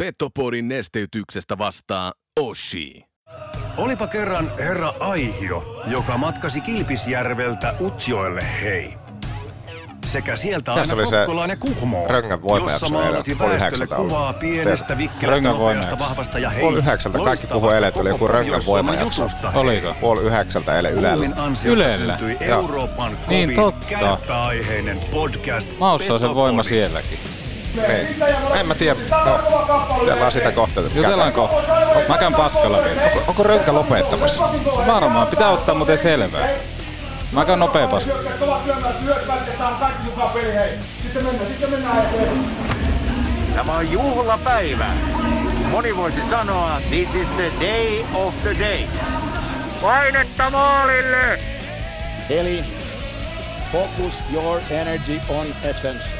Petopodin nesteytyksestä vastaa Oshi. Olipa kerran herra Aihio, joka matkasi Kilpisjärveltä Utsjoelle hei. Sekä sieltä se aina oli se Kokkolaan ja Kuhmoon, jossa maalasi väestölle kuvaa pienestä, vikkelästä, nopeasta, vahvasta ja hei. Puoli yhdeksältä kaikki puhuu eilen, oli joku Röngän voimajakso. Oliko? Puoli yhdeksältä eilen Ylellä. Ylellä. syntyi. Euroopan kovin Niin, totta. kärppäaiheinen podcast Maussa on se Petopodi. voima sielläkin. Niin. En mä tiedä. No, jutellaan sitä kohta. Jutellaan kohta. Mä käyn paskalla vielä. Onko, onko Rönkä lopettamassa? Varmaan, pitää ottaa muuten selvää. Mä käyn nopea paska. Tämä on juhlapäivä. Moni voisi sanoa, this is the day of the days. Painetta maalille! Eli focus your energy on essence.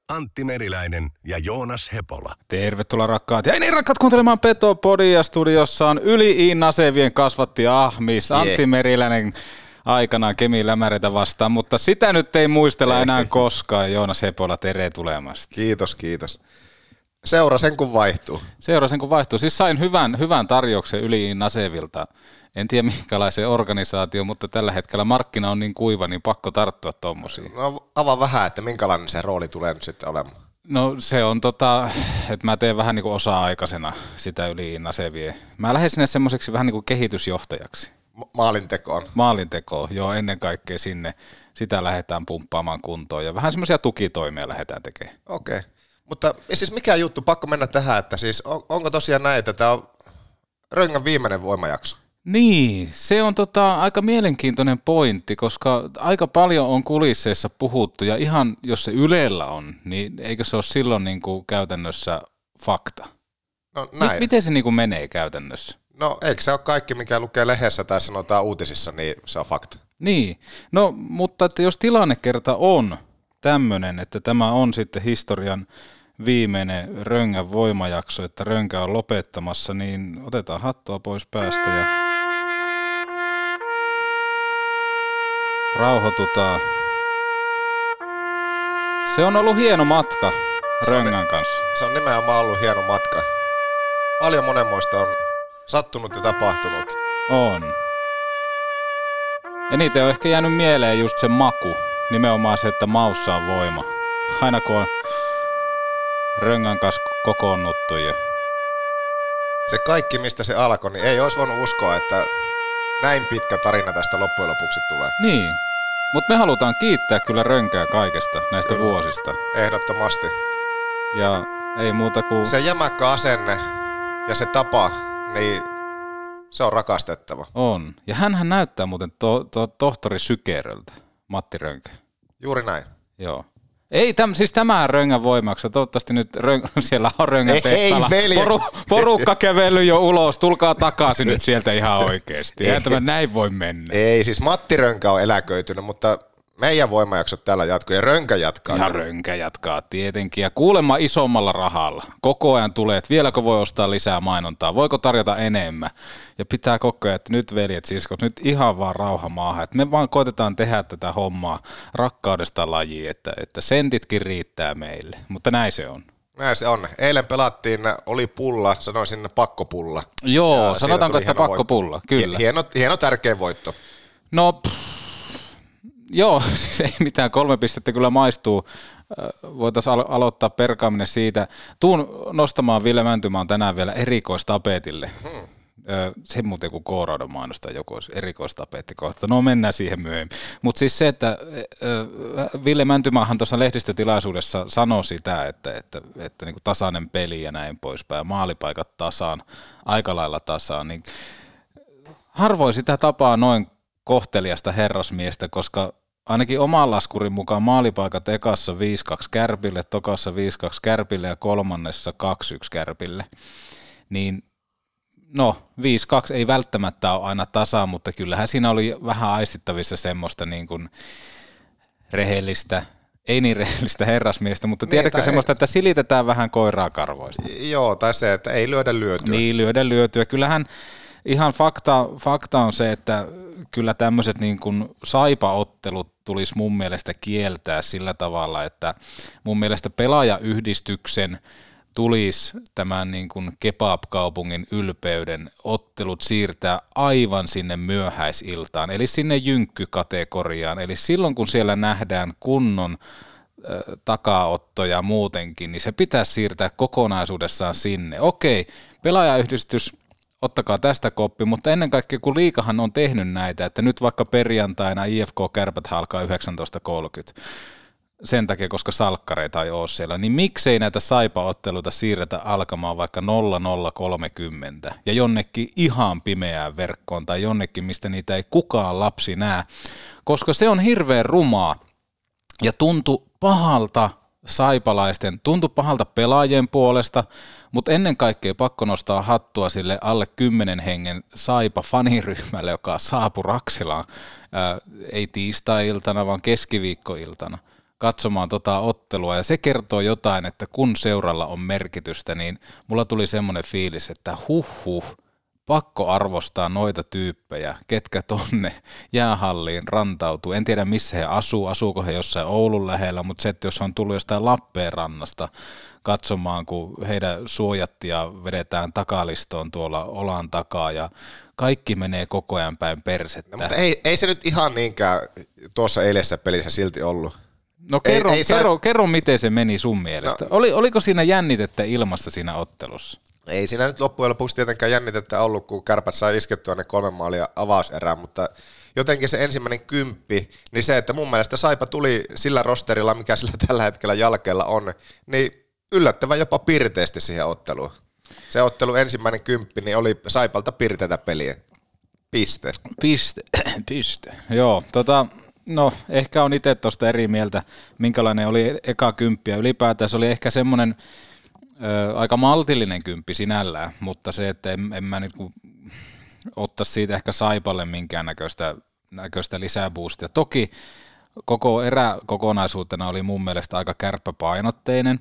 Antti Meriläinen ja Joonas Hepola. Tervetuloa rakkaat. Ja niin rakkaat kuuntelemaan Petopodia. Studiossa on yli Iin Asevien kasvatti Ahmis. Antti Meriläinen aikanaan Kemi Lämäreitä vastaan, mutta sitä nyt ei muistella enää koskaan. Joonas Hepola, tere tulemasta. Kiitos, kiitos. Seura sen kun vaihtuu. Seurasin kun vaihtuu. Siis sain hyvän, hyvän tarjouksen yli Iin Asevilta. En tiedä minkälaisen organisaatio, mutta tällä hetkellä markkina on niin kuiva, niin pakko tarttua tommosiin. No avaa vähän, että minkälainen se rooli tulee nyt sitten olemaan. No se on tota, että mä teen vähän niin kuin osa-aikaisena sitä yli Nasevie. Mä lähden sinne semmoiseksi vähän niin kuin kehitysjohtajaksi. Ma- maalintekoon. Maalintekoon, joo ennen kaikkea sinne. Sitä lähdetään pumppaamaan kuntoon ja vähän semmoisia tukitoimia lähdetään tekemään. Okei. Okay. Mutta siis mikä juttu, pakko mennä tähän, että siis on, onko tosiaan näin, että tämä on Röngän viimeinen voimajakso? Niin, se on tota aika mielenkiintoinen pointti, koska aika paljon on kulisseissa puhuttu ja ihan jos se Ylellä on, niin eikö se ole silloin niin kuin käytännössä fakta? No M- näin. miten se niin kuin menee käytännössä? No eikö se ole kaikki, mikä lukee lehdessä tai sanotaan uutisissa, niin se on fakta. Niin, no mutta että jos tilannekerta on tämmöinen, että tämä on sitten historian viimeinen Röngän voimajakso, että Rönkä on lopettamassa, niin otetaan hattua pois päästä ja rauhoitutaan. Se on ollut hieno matka Röngän kanssa. Se on nimenomaan ollut hieno matka. Paljon monenmoista on sattunut ja tapahtunut. On. Eniten on ehkä jäänyt mieleen just se maku. Nimenomaan se, että maussa on voima. Aina kun on Röngän kanssa kokoonnuttu ja Se kaikki, mistä se alkoi, niin ei olisi voinut uskoa, että näin pitkä tarina tästä loppujen lopuksi tulee. Niin. Mutta me halutaan kiittää kyllä Rönkää kaikesta näistä Kyllä. vuosista. Ehdottomasti. Ja ei muuta kuin... Se jämäkkä asenne ja se tapa, niin se on rakastettava. On. Ja hänhän näyttää muuten to- to- tohtori Sykeröltä, Matti Rönkä. Juuri näin. Joo. Ei, täm, siis tämä Röngän voimaksi. Toivottavasti nyt röng, siellä on Röngän tehtaalla. veljeksi. Poru, porukka kävellyt jo ulos. Tulkaa takaisin nyt sieltä ihan oikeasti. Ei tämä näin voi mennä. Ei, siis Matti Rönkä on eläköitynyt, mutta meidän voimajaksot täällä jatkuu ja Rönkä jatkaa. Ja Rönkä jatkaa tietenkin. Ja kuulemma isommalla rahalla. Koko ajan tulee, että vieläkö voi ostaa lisää mainontaa. Voiko tarjota enemmän? Ja pitää koko ajan, että nyt veljet, siskot, nyt ihan vaan rauha maahan. Että me vaan koitetaan tehdä tätä hommaa rakkaudesta lajiin, että, että sentitkin riittää meille. Mutta näin se on. Näin se on. Eilen pelattiin, oli pulla, sanoin sinne pakkopulla. Joo, Ja sanotaanko, että pakkopulla, voitto. kyllä. Hieno, hieno tärkeä voitto. No, pff, joo, siis ei mitään, kolme pistettä kyllä maistuu. Voitaisiin alo- aloittaa perkaaminen siitä. Tuun nostamaan Ville Mäntymään tänään vielä erikoistapetille. Hmm. Se muuten kuin K-Raudon mainostaa joku erikoistapetti kohta. No mennään siihen myöhemmin. Mutta siis se, että Ville Mäntymähän tuossa lehdistötilaisuudessa sanoi sitä, että, että, että niin kuin tasainen peli ja näin poispäin, maalipaikat tasaan, aika lailla tasaan, niin harvoin sitä tapaa noin kohteliasta herrasmiestä, koska ainakin oman laskurin mukaan maalipaikat ekassa 5-2 kärpille, tokassa 5-2 kärpille ja kolmannessa 2-1 kärpille. niin no 5-2 ei välttämättä ole aina tasa, mutta kyllähän siinä oli vähän aistittavissa semmoista niin kuin rehellistä, ei niin rehellistä herrasmiestä, mutta Niin, tiedätkö semmoista, että silitetään vähän koiraa karvoista. Joo, tai se, että ei lyödä lyötyä. Niin, lyödä lyötyä. Kyllähän ihan fakta, fakta on se, että kyllä tämmöiset niin kuin saipaottelut tulisi mun mielestä kieltää sillä tavalla, että mun mielestä pelaajayhdistyksen tulisi tämän niin kuin kebab-kaupungin ylpeyden ottelut siirtää aivan sinne myöhäisiltaan, eli sinne jynkkykategoriaan. Eli silloin kun siellä nähdään kunnon takaottoja muutenkin, niin se pitäisi siirtää kokonaisuudessaan sinne. Okei, pelaajayhdistys, ottakaa tästä koppi, mutta ennen kaikkea kun liikahan on tehnyt näitä, että nyt vaikka perjantaina IFK Kärpät alkaa 19.30, sen takia, koska salkkareita ei ole siellä, niin miksei näitä saipaotteluita siirretä alkamaan vaikka 0030 ja jonnekin ihan pimeään verkkoon tai jonnekin, mistä niitä ei kukaan lapsi näe, koska se on hirveän rumaa ja tuntui pahalta saipalaisten, tuntui pahalta pelaajien puolesta, mutta ennen kaikkea pakko nostaa hattua sille alle 10 hengen saipa faniryhmälle, joka saapui Raksilaan, ää, ei tiistai-iltana, vaan keskiviikkoiltana katsomaan tota ottelua, ja se kertoo jotain, että kun seuralla on merkitystä, niin mulla tuli semmoinen fiilis, että huh huh, pakko arvostaa noita tyyppejä, ketkä tonne jäähalliin rantautuu. En tiedä missä he asuu, asuuko he jossain Oulun lähellä, mutta se, että jos on tullut jostain Lappeenrannasta katsomaan, kun heidän suojattia vedetään takalistoon tuolla olan takaa ja kaikki menee koko ajan päin persettä. No, mutta ei, ei se nyt ihan niinkään tuossa eilisessä pelissä silti ollut. No kerro, ei ei, kerro, kerro, miten se meni sun mielestä. No, Oli, oliko siinä jännitettä ilmassa siinä ottelussa? Ei siinä nyt loppujen lopuksi tietenkään jännitettä ollut, kun kärpät sai iskettyä ne kolme maalia avauserään, mutta jotenkin se ensimmäinen kymppi, niin se, että mun mielestä Saipa tuli sillä rosterilla, mikä sillä tällä hetkellä jalkeella on, niin yllättävän jopa pirteesti siihen otteluun. Se ottelu ensimmäinen kymppi, niin oli Saipalta pirteitä peliä. Piste. Piste, piste. Joo, tota, no ehkä on itse tuosta eri mieltä, minkälainen oli eka kymppi ja ylipäätään se oli ehkä semmoinen aika maltillinen kymppi sinällään, mutta se, että en, en mä niinku ottaisi siitä ehkä Saipalle minkäännäköistä näköistä lisäboostia. Toki koko erä kokonaisuutena oli mun mielestä aika kärppäpainotteinen,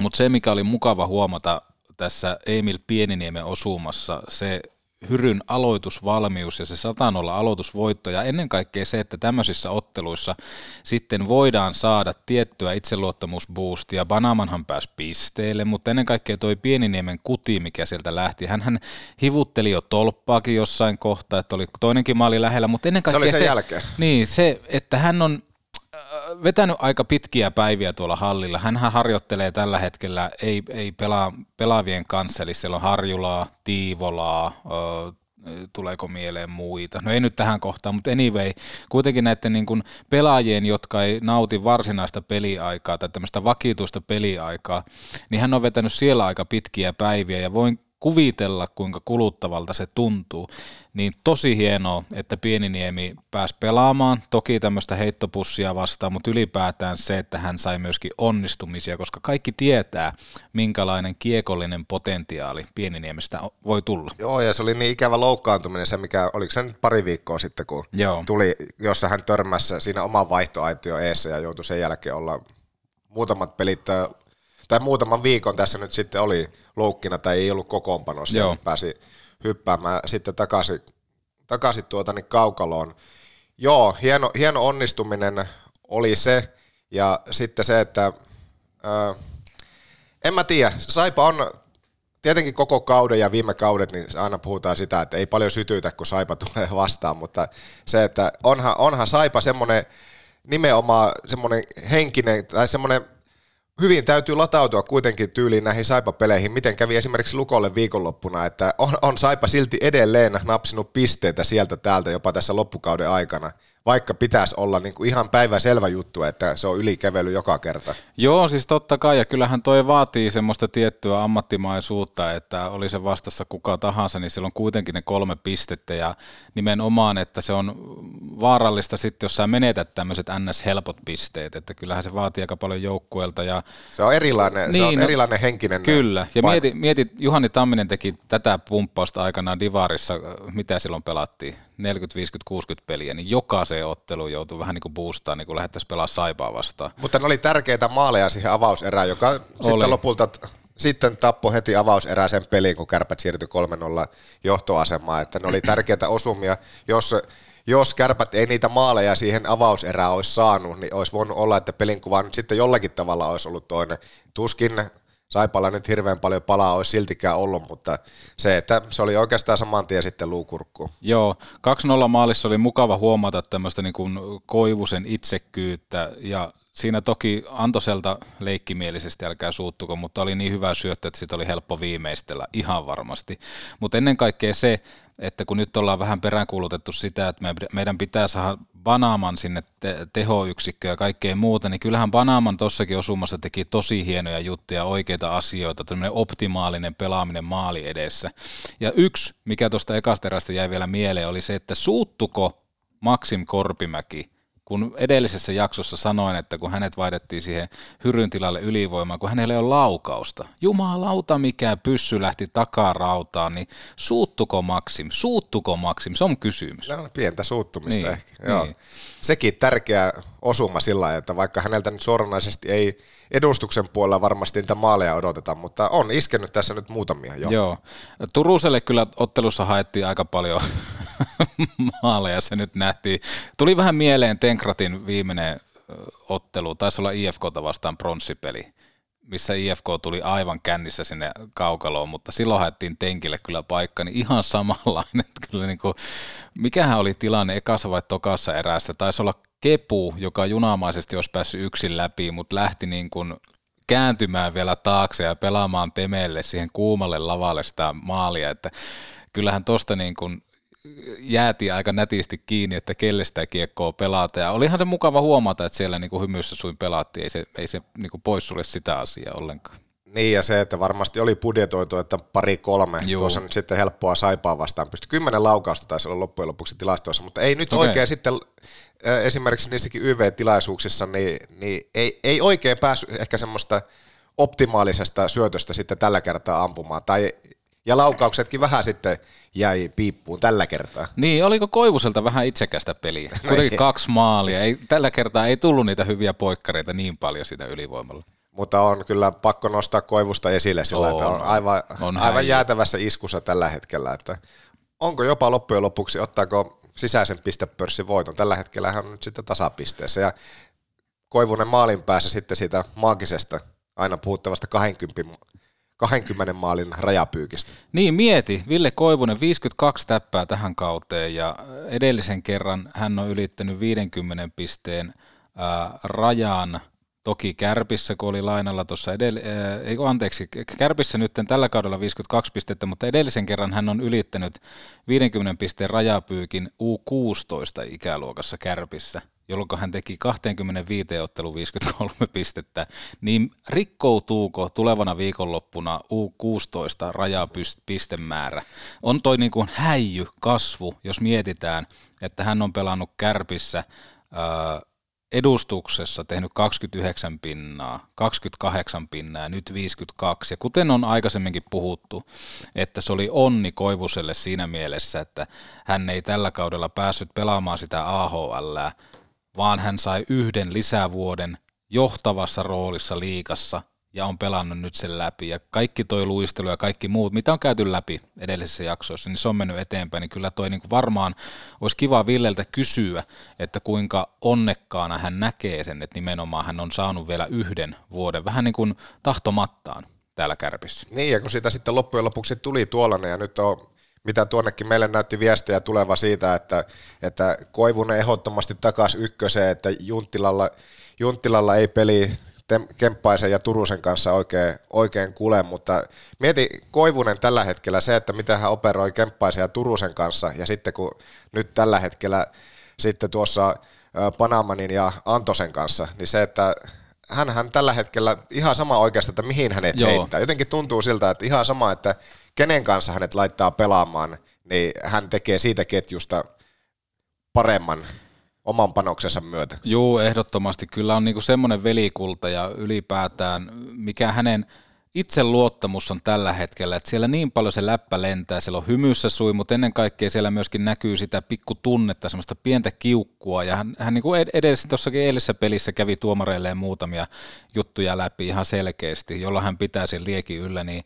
mutta se mikä oli mukava huomata tässä Emil Pieniniemen osumassa, se Hyryn aloitusvalmius ja se satanolla aloitusvoitto ja ennen kaikkea se, että tämmöisissä otteluissa sitten voidaan saada tiettyä itseluottamusboostia. Banamanhan pääsi pisteelle, mutta ennen kaikkea toi Pieniniemen kuti, mikä sieltä lähti. hän hivutteli jo tolppaakin jossain kohtaa, että oli toinenkin maali lähellä, mutta ennen Se kaikkea oli sen jälkeen. Niin, se, että hän on vetänyt aika pitkiä päiviä tuolla hallilla. Hänhän harjoittelee tällä hetkellä, ei, ei pelaa, pelaavien kanssa, eli siellä on Harjulaa, Tiivolaa, tuleeko mieleen muita. No ei nyt tähän kohtaan, mutta anyway, kuitenkin näiden niin kuin pelaajien, jotka ei nauti varsinaista peliaikaa tai tämmöistä vakituista peliaikaa, niin hän on vetänyt siellä aika pitkiä päiviä ja voin kuvitella, kuinka kuluttavalta se tuntuu, niin tosi hienoa, että Pieniniemi pääsi pelaamaan, toki tämmöistä heittopussia vastaan, mutta ylipäätään se, että hän sai myöskin onnistumisia, koska kaikki tietää, minkälainen kiekollinen potentiaali Pieniniemestä voi tulla. Joo, ja se oli niin ikävä loukkaantuminen se, mikä, oliko se nyt pari viikkoa sitten, kun Joo. tuli, jossa hän törmäsi siinä oman vaihtoaitio eessä ja joutui sen jälkeen olla muutamat pelit, tai muutaman viikon tässä nyt sitten oli loukkina tai ei ollut kokoonpanossa, Joo. ja pääsi hyppäämään sitten takaisin, takaisin tuota niin kaukaloon. Joo, hieno, hieno onnistuminen oli se, ja sitten se, että ö, en mä tiedä, Saipa on tietenkin koko kauden ja viime kaudet, niin aina puhutaan sitä, että ei paljon sytytä, kun Saipa tulee vastaan, mutta se, että onhan, onhan Saipa semmoinen nimenomaan semmoinen henkinen, tai semmoinen hyvin täytyy latautua kuitenkin tyyliin näihin Saipa-peleihin, miten kävi esimerkiksi Lukolle viikonloppuna, että on, on Saipa silti edelleen napsinut pisteitä sieltä täältä jopa tässä loppukauden aikana, vaikka pitäisi olla niin kuin ihan päiväselvä juttu, että se on ylikävely joka kerta. Joo, siis totta kai, ja kyllähän toi vaatii semmoista tiettyä ammattimaisuutta, että oli se vastassa kuka tahansa, niin siellä on kuitenkin ne kolme pistettä, ja nimenomaan, että se on vaarallista sitten, jos sä menetät tämmöiset NS-helpot pisteet, että kyllähän se vaatii aika paljon joukkueelta. Ja... Se on erilainen, niin, se on no, erilainen henkinen Kyllä, ja mieti, mieti, Juhani Tamminen teki tätä pumppausta aikanaan Divarissa, mitä silloin pelattiin, 40, 50, 60 peliä, niin jokaiseen otteluun joutuu vähän niin kuin boostaa, niin kuin lähdettäisiin pelaamaan Saipaa vastaan. Mutta ne oli tärkeitä maaleja siihen avauserään, joka oli. sitten lopulta sitten tappoi heti avauserää sen peliin, kun kärpät siirtyi 3-0 johtoasemaan, että ne oli tärkeitä osumia. Jos, jos kärpät ei niitä maaleja siihen avauserään olisi saanut, niin olisi voinut olla, että pelin kuva nyt sitten jollakin tavalla olisi ollut toinen. Tuskin Saipalla nyt hirveän paljon palaa olisi siltikään ollut, mutta se, että se oli oikeastaan saman tien sitten luukurkku. Joo, 2-0 maalissa oli mukava huomata tämmöistä niin kuin Koivusen itsekkyyttä ja siinä toki Antoselta leikkimielisesti, älkää suuttuko, mutta oli niin hyvä syöttö, että sitä oli helppo viimeistellä, ihan varmasti. Mutta ennen kaikkea se, että kun nyt ollaan vähän peräänkuulutettu sitä, että meidän pitää saada Banaaman sinne te- tehoyksikköä ja kaikkea muuta, niin kyllähän Banaaman tossakin osumassa teki tosi hienoja juttuja, oikeita asioita, tämmöinen optimaalinen pelaaminen maali edessä. Ja yksi, mikä tuosta ekasterästä jäi vielä mieleen, oli se, että suuttuko Maxim Korpimäki kun edellisessä jaksossa sanoin, että kun hänet vaihdettiin siihen hyryn tilalle ylivoimaan, kun hänellä ei ole laukausta. Jumalauta, mikä pyssy lähti takarautaan, niin suuttuko Maxim? Suuttuko Maxim? Se on kysymys. No, pientä suuttumista niin, ehkä. Joo. Niin. Sekin tärkeä osuma sillä että vaikka häneltä nyt suoranaisesti ei edustuksen puolella varmasti niitä maaleja odoteta, mutta on iskenyt tässä nyt muutamia jo. Joo. Turuselle kyllä ottelussa haettiin aika paljon maaleja, se nyt nähtiin. Tuli vähän mieleen Tenkratin viimeinen ottelu, taisi olla IFKta vastaan pronssipeli, missä IFK tuli aivan kännissä sinne kaukaloon, mutta silloin haettiin Tenkille kyllä paikka, niin ihan samanlainen. Kyllä niin kuin, mikähän oli tilanne ekassa vai tokassa erässä? Taisi olla Kepu, joka junamaisesti olisi päässyt yksin läpi, mutta lähti niin kuin kääntymään vielä taakse ja pelaamaan temeelle siihen kuumalle lavalle sitä maalia, että kyllähän tuosta niin kuin jäätiin aika nätisti kiinni, että kelle sitä kiekkoa pelata. Ja olihan se mukava huomata, että siellä niin kuin hymyssä suin pelaattiin, ei se, ei se niin kuin pois sulle sitä asiaa ollenkaan. Niin ja se, että varmasti oli budjetoitu, että pari kolme, Juu. tuossa nyt sitten helppoa saipaa vastaan pysty. Kymmenen laukausta taisi olla loppujen lopuksi tilastoissa, mutta ei nyt okay. oikein sitten esimerkiksi niissäkin YV-tilaisuuksissa, niin, niin ei, ei oikein päässyt ehkä semmoista optimaalisesta syötöstä sitten tällä kertaa ampumaan. Tai, ja laukauksetkin vähän sitten jäi piippuun tällä kertaa. Niin, oliko Koivuselta vähän itsekästä peliä? No Kuitenkin kaksi maalia. Ei, tällä kertaa ei tullut niitä hyviä poikkareita niin paljon siitä ylivoimalla. Mutta on kyllä pakko nostaa Koivusta esille sillä, on, että on aivan, on aivan jäätävässä iskussa tällä hetkellä. Että onko jopa loppujen lopuksi, ottaako sisäisen pistepörssin voiton? Tällä hetkellä hän on nyt sitten tasapisteessä ja Koivunen maalin päässä sitten siitä maagisesta aina puhuttavasta 20 20 maalin rajapyykistä. Niin, mieti. Ville Koivunen 52 täppää tähän kauteen ja edellisen kerran hän on ylittänyt 50 pisteen ää, rajan Toki Kärpissä, kun oli lainalla tuossa edellä, ei anteeksi, Kärpissä nyt tällä kaudella 52 pistettä, mutta edellisen kerran hän on ylittänyt 50 pisteen rajapyykin U16 ikäluokassa Kärpissä jolloin hän teki 25 ottelu 53 pistettä, niin rikkoutuuko tulevana viikonloppuna U16 rajapistemäärä? On toi niin kuin häijy kasvu, jos mietitään, että hän on pelannut kärpissä edustuksessa tehnyt 29 pinnaa, 28 pinnaa ja nyt 52. Ja kuten on aikaisemminkin puhuttu, että se oli onni Koivuselle siinä mielessä, että hän ei tällä kaudella päässyt pelaamaan sitä AHL, vaan hän sai yhden lisävuoden johtavassa roolissa liikassa ja on pelannut nyt sen läpi. Ja kaikki toi luistelu ja kaikki muut, mitä on käyty läpi edellisissä jaksoissa, niin se on mennyt eteenpäin. Niin kyllä toi niin kuin varmaan olisi kiva Villeltä kysyä, että kuinka onnekkaana hän näkee sen, että nimenomaan hän on saanut vielä yhden vuoden, vähän niin kuin tahtomattaan täällä Kärpissä. Niin, ja kun siitä sitten loppujen lopuksi tuli tuollainen, ja nyt on mitä tuonnekin meille näytti viestejä tuleva siitä, että, että Koivunen ehdottomasti takaisin ykköseen, että Junttilalla, Junttilalla ei peli Kemppaisen ja Turusen kanssa oikein, oikein kule, mutta mieti Koivunen tällä hetkellä se, että miten hän operoi Kemppaisen ja Turusen kanssa, ja sitten kun nyt tällä hetkellä sitten tuossa Panamanin ja Antosen kanssa, niin se, että hän, hän tällä hetkellä ihan sama oikeastaan, että mihin hänet Joo. heittää. Jotenkin tuntuu siltä, että ihan sama, että kenen kanssa hänet laittaa pelaamaan, niin hän tekee siitä ketjusta paremman oman panoksensa myötä. Juu, ehdottomasti. Kyllä on niinku semmoinen velikulta ja ylipäätään, mikä hänen itseluottamus on tällä hetkellä, että siellä niin paljon se läppä lentää, siellä on hymyssä sui, mutta ennen kaikkea siellä myöskin näkyy sitä pikku tunnetta, semmoista pientä kiukkua, ja hän, hän niin edes tuossakin eilisessä pelissä kävi tuomareilleen muutamia juttuja läpi ihan selkeästi, jolla hän pitää sen liekin yllä, niin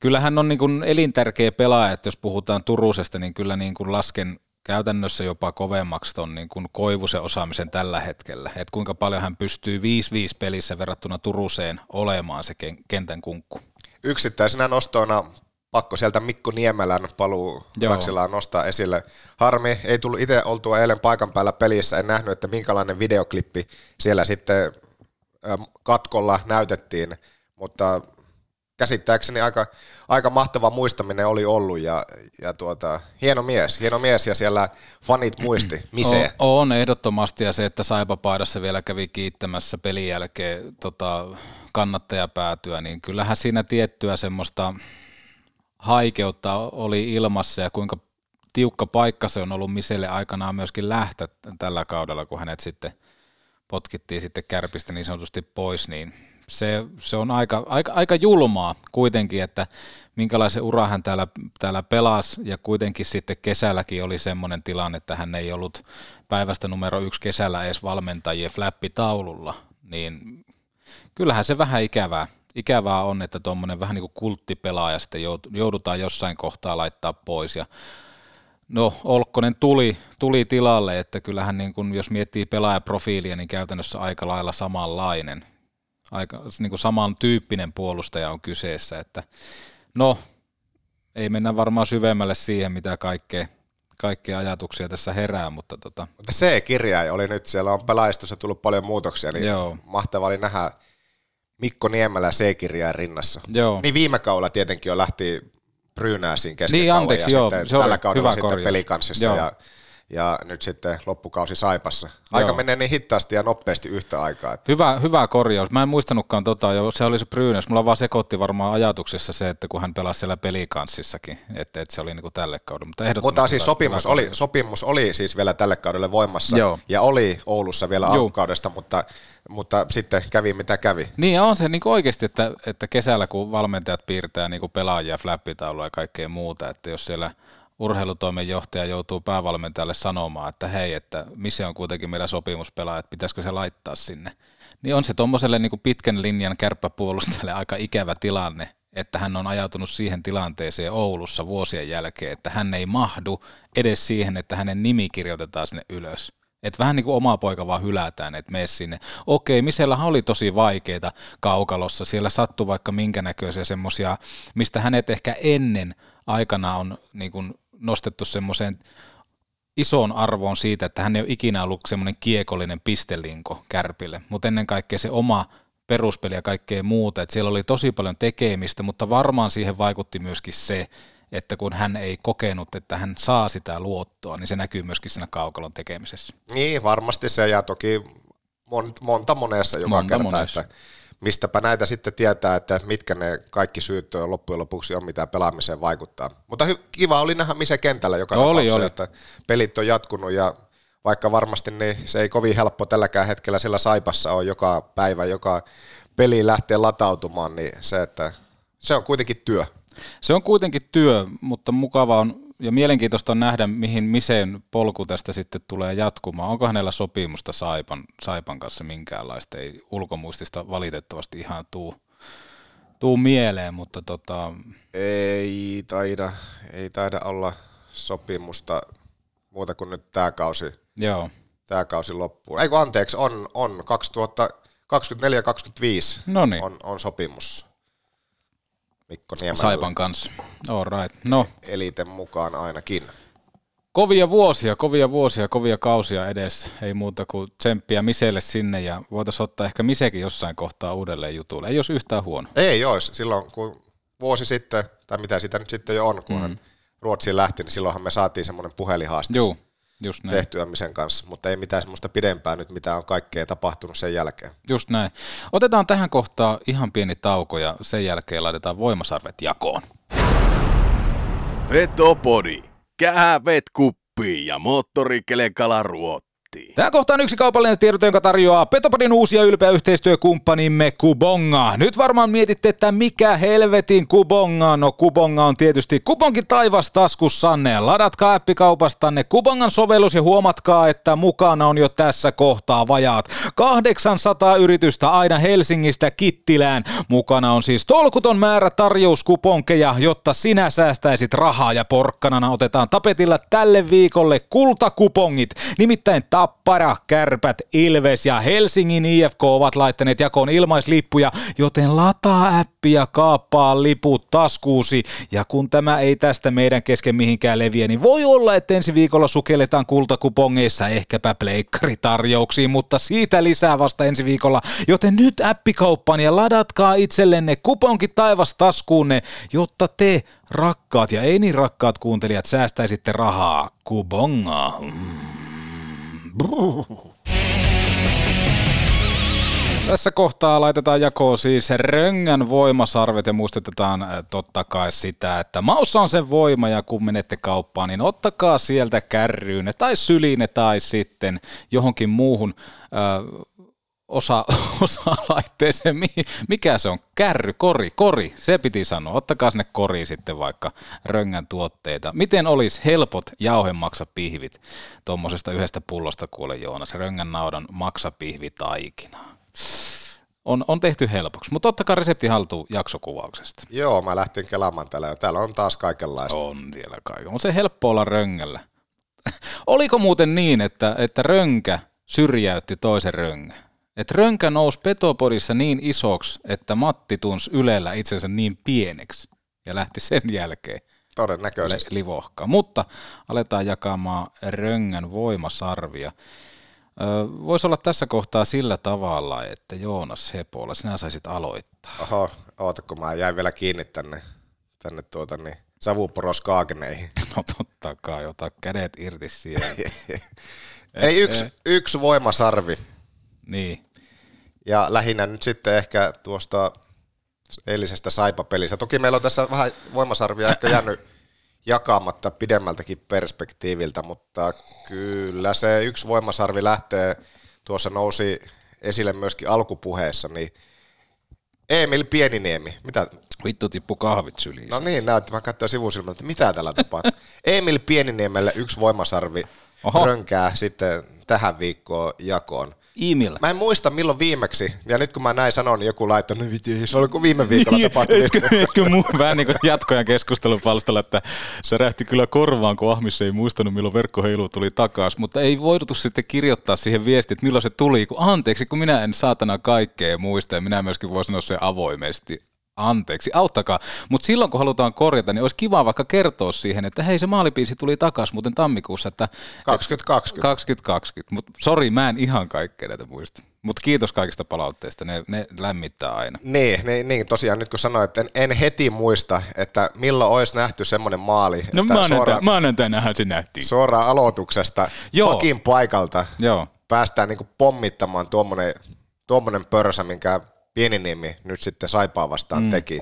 kyllä hän on niin kuin elintärkeä pelaaja, että jos puhutaan Turusesta, niin kyllä niin kuin lasken käytännössä jopa kovemmaksi ton niin kuin Koivusen osaamisen tällä hetkellä, että kuinka paljon hän pystyy 5-5 pelissä verrattuna Turuseen olemaan se ken- kentän kunkku. Yksittäisenä nostoina pakko sieltä Mikko Niemelän paluu Joo. Raksilaa nostaa esille. Harmi, ei tullut itse oltua eilen paikan päällä pelissä, en nähnyt, että minkälainen videoklippi siellä sitten katkolla näytettiin, mutta käsittääkseni aika, aika mahtava muistaminen oli ollut ja, ja tuota, hieno mies, hieno mies ja siellä fanit muisti, Mise. On, on ehdottomasti ja se, että Saipa paidassa vielä kävi kiittämässä pelin jälkeen tota, kannattajapäätyä, niin kyllähän siinä tiettyä semmoista haikeutta oli ilmassa ja kuinka tiukka paikka se on ollut Miselle aikanaan myöskin lähteä tällä kaudella, kun hänet sitten potkittiin sitten kärpistä niin sanotusti pois, niin se, se on aika, aika, aika julmaa kuitenkin, että minkälaisen ura hän täällä, täällä pelasi, ja kuitenkin sitten kesälläkin oli semmoinen tilanne, että hän ei ollut päivästä numero yksi kesällä edes valmentajien flappitaululla, niin kyllähän se vähän ikävää, ikävää on, että tuommoinen vähän niin kuin kulttipelaaja sitten joudutaan jossain kohtaa laittaa pois, ja No Olkkonen tuli, tuli tilalle, että kyllähän niin kuin, jos miettii pelaajaprofiilia, niin käytännössä aika lailla samanlainen. Aika niin kuin samantyyppinen puolustaja on kyseessä, että no ei mennä varmaan syvemmälle siihen, mitä kaikkea, kaikkea ajatuksia tässä herää, mutta tota, Mutta C-kirja oli nyt, siellä on pelaajistossa tullut paljon muutoksia, niin Joo. mahtavaa oli nähdä Mikko Niemelä C-kirjaa rinnassa. joo. Niin viime kaudella tietenkin jo lähti Brynäsiin kesken Niin, anteeksi, ja joo, sitten se tällä kaudella hyvä sitten korjaus. pelikanssissa Joo. ja, ja nyt sitten loppukausi Saipassa. Aika Joo. menee niin hitaasti ja nopeasti yhtä aikaa. Että Hyvä, hyvä korjaus. Mä en muistanutkaan tota, jo, se oli se Brynäs. Mulla vaan sekoitti varmaan ajatuksessa se, että kun hän pelasi siellä pelikanssissakin, että, että se oli niinku tälle kaudelle. Mutta, mutta siis hyvä- sopimus hyvä oli, korjaus. sopimus oli siis vielä tälle kaudelle voimassa Joo. ja oli Oulussa vielä alkukaudesta, mutta, mutta sitten kävi mitä kävi. Niin on se niin oikeasti, että, että kesällä kun valmentajat piirtää niin pelaajia, flappitaulua ja kaikkea muuta, että jos siellä urheilutoimenjohtaja joutuu päävalmentajalle sanomaan, että hei, että missä on kuitenkin meidän sopimuspelaaja, että pitäisikö se laittaa sinne, niin on se tuommoiselle niin pitkän linjan kärppäpuolustajalle aika ikävä tilanne, että hän on ajautunut siihen tilanteeseen Oulussa vuosien jälkeen, että hän ei mahdu edes siihen, että hänen nimi kirjoitetaan sinne ylös. Että vähän niin kuin oma poika vaan hylätään, että mene sinne. Okei, Misellähän oli tosi vaikeita kaukalossa. Siellä sattui vaikka minkä näköisiä semmoisia, mistä hänet ehkä ennen aikana on niin kuin nostettu semmoiseen isoon arvoon siitä, että hän ei ole ikinä ollut semmoinen kiekollinen pistelinko kärpille, mutta ennen kaikkea se oma peruspeli ja kaikkea muuta, että siellä oli tosi paljon tekemistä, mutta varmaan siihen vaikutti myöskin se, että kun hän ei kokenut, että hän saa sitä luottoa, niin se näkyy myöskin siinä kaukalon tekemisessä. Niin, varmasti se ja toki mon, monta monessa joka Monta kerta, monessa. että mistäpä näitä sitten tietää, että mitkä ne kaikki syyt loppujen lopuksi on, mitä pelaamiseen vaikuttaa. Mutta hy- kiva oli nähdä missä kentällä joka Oli, tapauksessa, oli. että pelit on jatkunut ja vaikka varmasti niin se ei kovin helppo tälläkään hetkellä sillä Saipassa on joka päivä, joka peli lähtee latautumaan, niin se, että se on kuitenkin työ. Se on kuitenkin työ, mutta mukava on ja mielenkiintoista on nähdä, mihin Miseen polku tästä sitten tulee jatkumaan. Onko hänellä sopimusta Saipan, Saipan kanssa minkäänlaista? Ei ulkomuistista valitettavasti ihan tuu, tuu mieleen, mutta tota, Ei taida, ei taida olla sopimusta muuta kuin nyt tämä kausi, joo. tämä kausi loppuu. Ei kun anteeksi, on, on 2024-2025 No niin. on, on sopimus Mikko Niemelällä. Saipan kanssa. All right. No, Eliten mukaan ainakin. kovia vuosia, kovia vuosia, kovia kausia edes. Ei muuta kuin tsemppiä Miselle sinne ja voitaisiin ottaa ehkä Misekin jossain kohtaa uudelleen jutulle. Ei jos yhtään huono. Ei olisi. Silloin kun vuosi sitten, tai mitä sitä nyt sitten jo on, kun mm. hän Ruotsiin lähti, niin silloinhan me saatiin semmoinen puhelinhaaste. Juu. Just näin. tehtyämisen kanssa, mutta ei mitään semmoista pidempää nyt, mitä on kaikkea tapahtunut sen jälkeen. Just näin. Otetaan tähän kohtaan ihan pieni tauko ja sen jälkeen laitetaan voimasarvet jakoon. Petopodi. Kähävet kuppiin ja moottorikelekala ruotti. Tämä kohta on yksi kaupallinen tiedote, jonka tarjoaa Petopodin uusia ylpeä yhteistyökumppanimme Kubonga. Nyt varmaan mietitte, että mikä helvetin Kubonga. No Kubonga on tietysti kuponkin taivas taskussanne. Ladatkaa appikaupastanne Kubongan sovellus ja huomatkaa, että mukana on jo tässä kohtaa vajaat 800 yritystä aina Helsingistä Kittilään. Mukana on siis tolkuton määrä tarjouskuponkeja, jotta sinä säästäisit rahaa ja porkkanana otetaan tapetilla tälle viikolle kultakupongit. Nimittäin Tappara, Kärpät, Ilves ja Helsingin IFK ovat laittaneet jakoon ilmaislippuja, joten lataa appi ja kaappaa liput taskuusi. Ja kun tämä ei tästä meidän kesken mihinkään leviä, niin voi olla, että ensi viikolla sukelletaan kultakupongeissa ehkäpä pleikkaritarjouksiin, mutta siitä lisää vasta ensi viikolla. Joten nyt appikauppaan ja ladatkaa itsellenne kuponkit taivas taskuunne, jotta te rakkaat ja ei niin rakkaat kuuntelijat säästäisitte rahaa. Kubonga. Tässä kohtaa laitetaan jakoon siis röngän voimasarvet ja muistutetaan äh, totta kai sitä, että maussa on sen voima ja kun menette kauppaan, niin ottakaa sieltä kärryynne tai syline tai sitten johonkin muuhun äh, osa, osa laitteeseen, Mi- mikä se on, kärry, kori, kori, se piti sanoa, ottakaa sinne kori sitten vaikka röngän tuotteita. Miten olisi helpot jauhemaksapihvit tuommoisesta yhdestä pullosta kuule Joonas, röngän naudan maksapihvitaikina. On, on tehty helpoksi, mutta ottakaa resepti haltuun jaksokuvauksesta. Joo, mä lähtin kelaamaan täällä. Täällä on taas kaikenlaista. On siellä kaiken, mutta se helppo olla röngällä. Oliko muuten niin, että, että rönkä syrjäytti toisen röngän? Että rönkä nousi Petopodissa niin isoksi, että Matti tunsi Ylellä itsensä niin pieneksi ja lähti sen jälkeen Todennäköisesti. livohkaa. Mutta aletaan jakamaan röngän voimasarvia. Voisi olla tässä kohtaa sillä tavalla, että Joonas Hepola, sinä saisit aloittaa. Oho, oota kun mä jäin vielä kiinni tänne, tänne tuota niin, savuporoskaakeneihin. No totta kai, ota kädet irti siellä. Ei yksi, yksi voimasarvi. Niin, Ja lähinnä nyt sitten ehkä tuosta eilisestä Saipa-pelistä. Toki meillä on tässä vähän voimasarvia ehkä jäänyt jakamatta pidemmältäkin perspektiiviltä, mutta kyllä se yksi voimasarvi lähtee, tuossa nousi esille myöskin alkupuheessa, niin Emil Pieniniemi. Mitä? vittu tippu kahvit syliin. No niin, näytti. Mä katsoin sivusilmalla, että mitä täällä tapahtuu. Emil Pieniniemelle yksi voimasarvi Oho. rönkää sitten tähän viikkoon jakoon. Mä en muista milloin viimeksi, ja nyt kun mä näin sanon, niin joku laittoi, viti, se oli kuin viime viikolla tapahtunut. Etkö, muu vähän niin kuin jatkojan keskustelun palstalla, että se rähti kyllä korvaan, kun Ahmis ei muistanut, milloin verkkoheilu tuli takaisin, mutta ei voitu sitten kirjoittaa siihen viesti, että milloin se tuli, kun anteeksi, kun minä en saatana kaikkea muista, ja minä myöskin voin sanoa sen avoimesti. Anteeksi, auttakaa. Mutta silloin kun halutaan korjata, niin olisi kiva vaikka kertoa siihen, että hei se maalipiisi tuli takaisin muuten tammikuussa, että 2020. 2020. Mutta sori, mä en ihan kaikkea näitä muista. Mutta kiitos kaikista palautteista, ne, ne lämmittää aina. Niin, niin, niin, tosiaan nyt kun sanoin, että en, en heti muista, että milloin olisi nähty semmoinen maali, No maanantainahan se nähtiin. suoraan aloituksesta Joo. pakin paikalta Joo. päästään niin pommittamaan tuommoinen, tuommoinen pörsä, minkä Pieniniemi nyt sitten Saipaa vastaan mm. teki.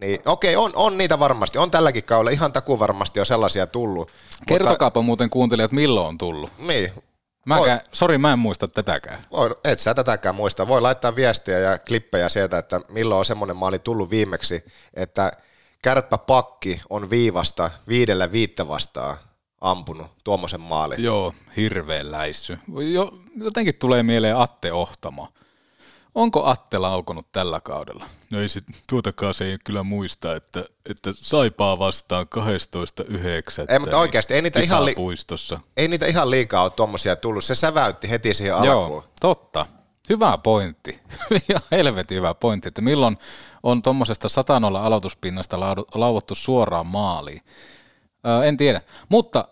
Niin, okei, on, on niitä varmasti. On tälläkin kaudella ihan taku varmasti jo sellaisia tullut. Kertokaapa muuten kuuntelijat, milloin on tullut. Mutta, niin, Mä Voi. sori, mä en muista tätäkään. voi, et sä tätäkään muista. Voi laittaa viestiä ja klippejä sieltä, että milloin on semmoinen maali tullut viimeksi, että kärppäpakki on viivasta viidellä viittä vastaan ampunut tuommoisen maalin. Joo, hirveän läissy. Jo, jotenkin tulee mieleen Atte Ohtamo. Onko Atte laukonut tällä kaudella? No ei se, tuotakaan se ei kyllä muista, että, että saipaa vastaan 12.9. Ei, mutta oikeasti, ei niitä ihan li- puistossa. Ei niitä ihan liikaa ole tuommoisia tullut. Se säväytti heti siihen alkuun. Joo, totta. Hyvä pointti. Ihan helvetin hyvä pointti, että milloin on tuommoisesta satanolla aloituspinnasta lauottu suoraan maaliin. Öö, en tiedä, mutta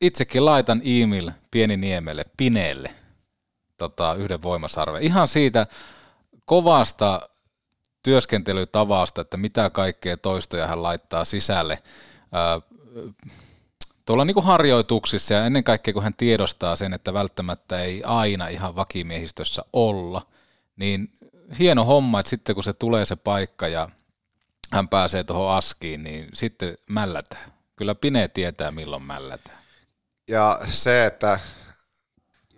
itsekin laitan Emil Pieniniemelle, Pineelle, tota, yhden voimasarven. Ihan siitä kovasta työskentelytavasta, että mitä kaikkea toistoja hän laittaa sisälle. Öö, tuolla niin kuin harjoituksissa ja ennen kaikkea kun hän tiedostaa sen, että välttämättä ei aina ihan vakimiehistössä olla, niin hieno homma, että sitten kun se tulee se paikka ja hän pääsee tuohon askiin, niin sitten mällätään. Kyllä Pine tietää, milloin mällätään. Ja se, että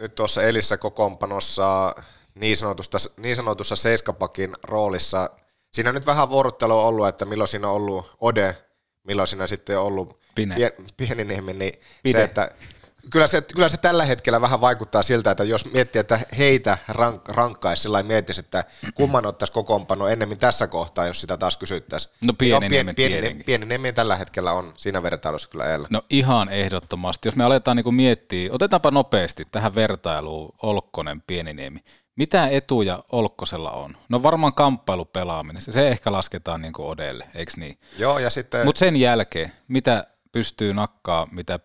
nyt tuossa Elissä kokoonpanossa niin, sanotusta, niin sanotussa seiskapakin roolissa, siinä nyt vähän vuorottelu on ollut, että milloin siinä on ollut Ode, milloin siinä sitten on ollut Pine. Pien, Pieniniemi, niin Pide. se, että kyllä se, kyllä se tällä hetkellä vähän vaikuttaa siltä, että jos miettii, että heitä rank, rankkaisi sillä miettisi, että kumman ottaisi kokoonpano ennemmin tässä kohtaa, jos sitä taas kysyttäisiin. No Pieniniemen pieni, tietenkin. Pieniniemi tällä hetkellä on siinä vertailussa kyllä edellä. No ihan ehdottomasti. Jos me aletaan niin miettiä, otetaanpa nopeasti tähän vertailuun Olkkonen, Pieniniemi. Mitä etuja Olkkosella on? No varmaan kamppailupelaaminen. Se ehkä lasketaan niin kuin Odelle, eikö niin? Joo, ja sitten... Mutta sen jälkeen, mitä pystyy nakkaa, mitä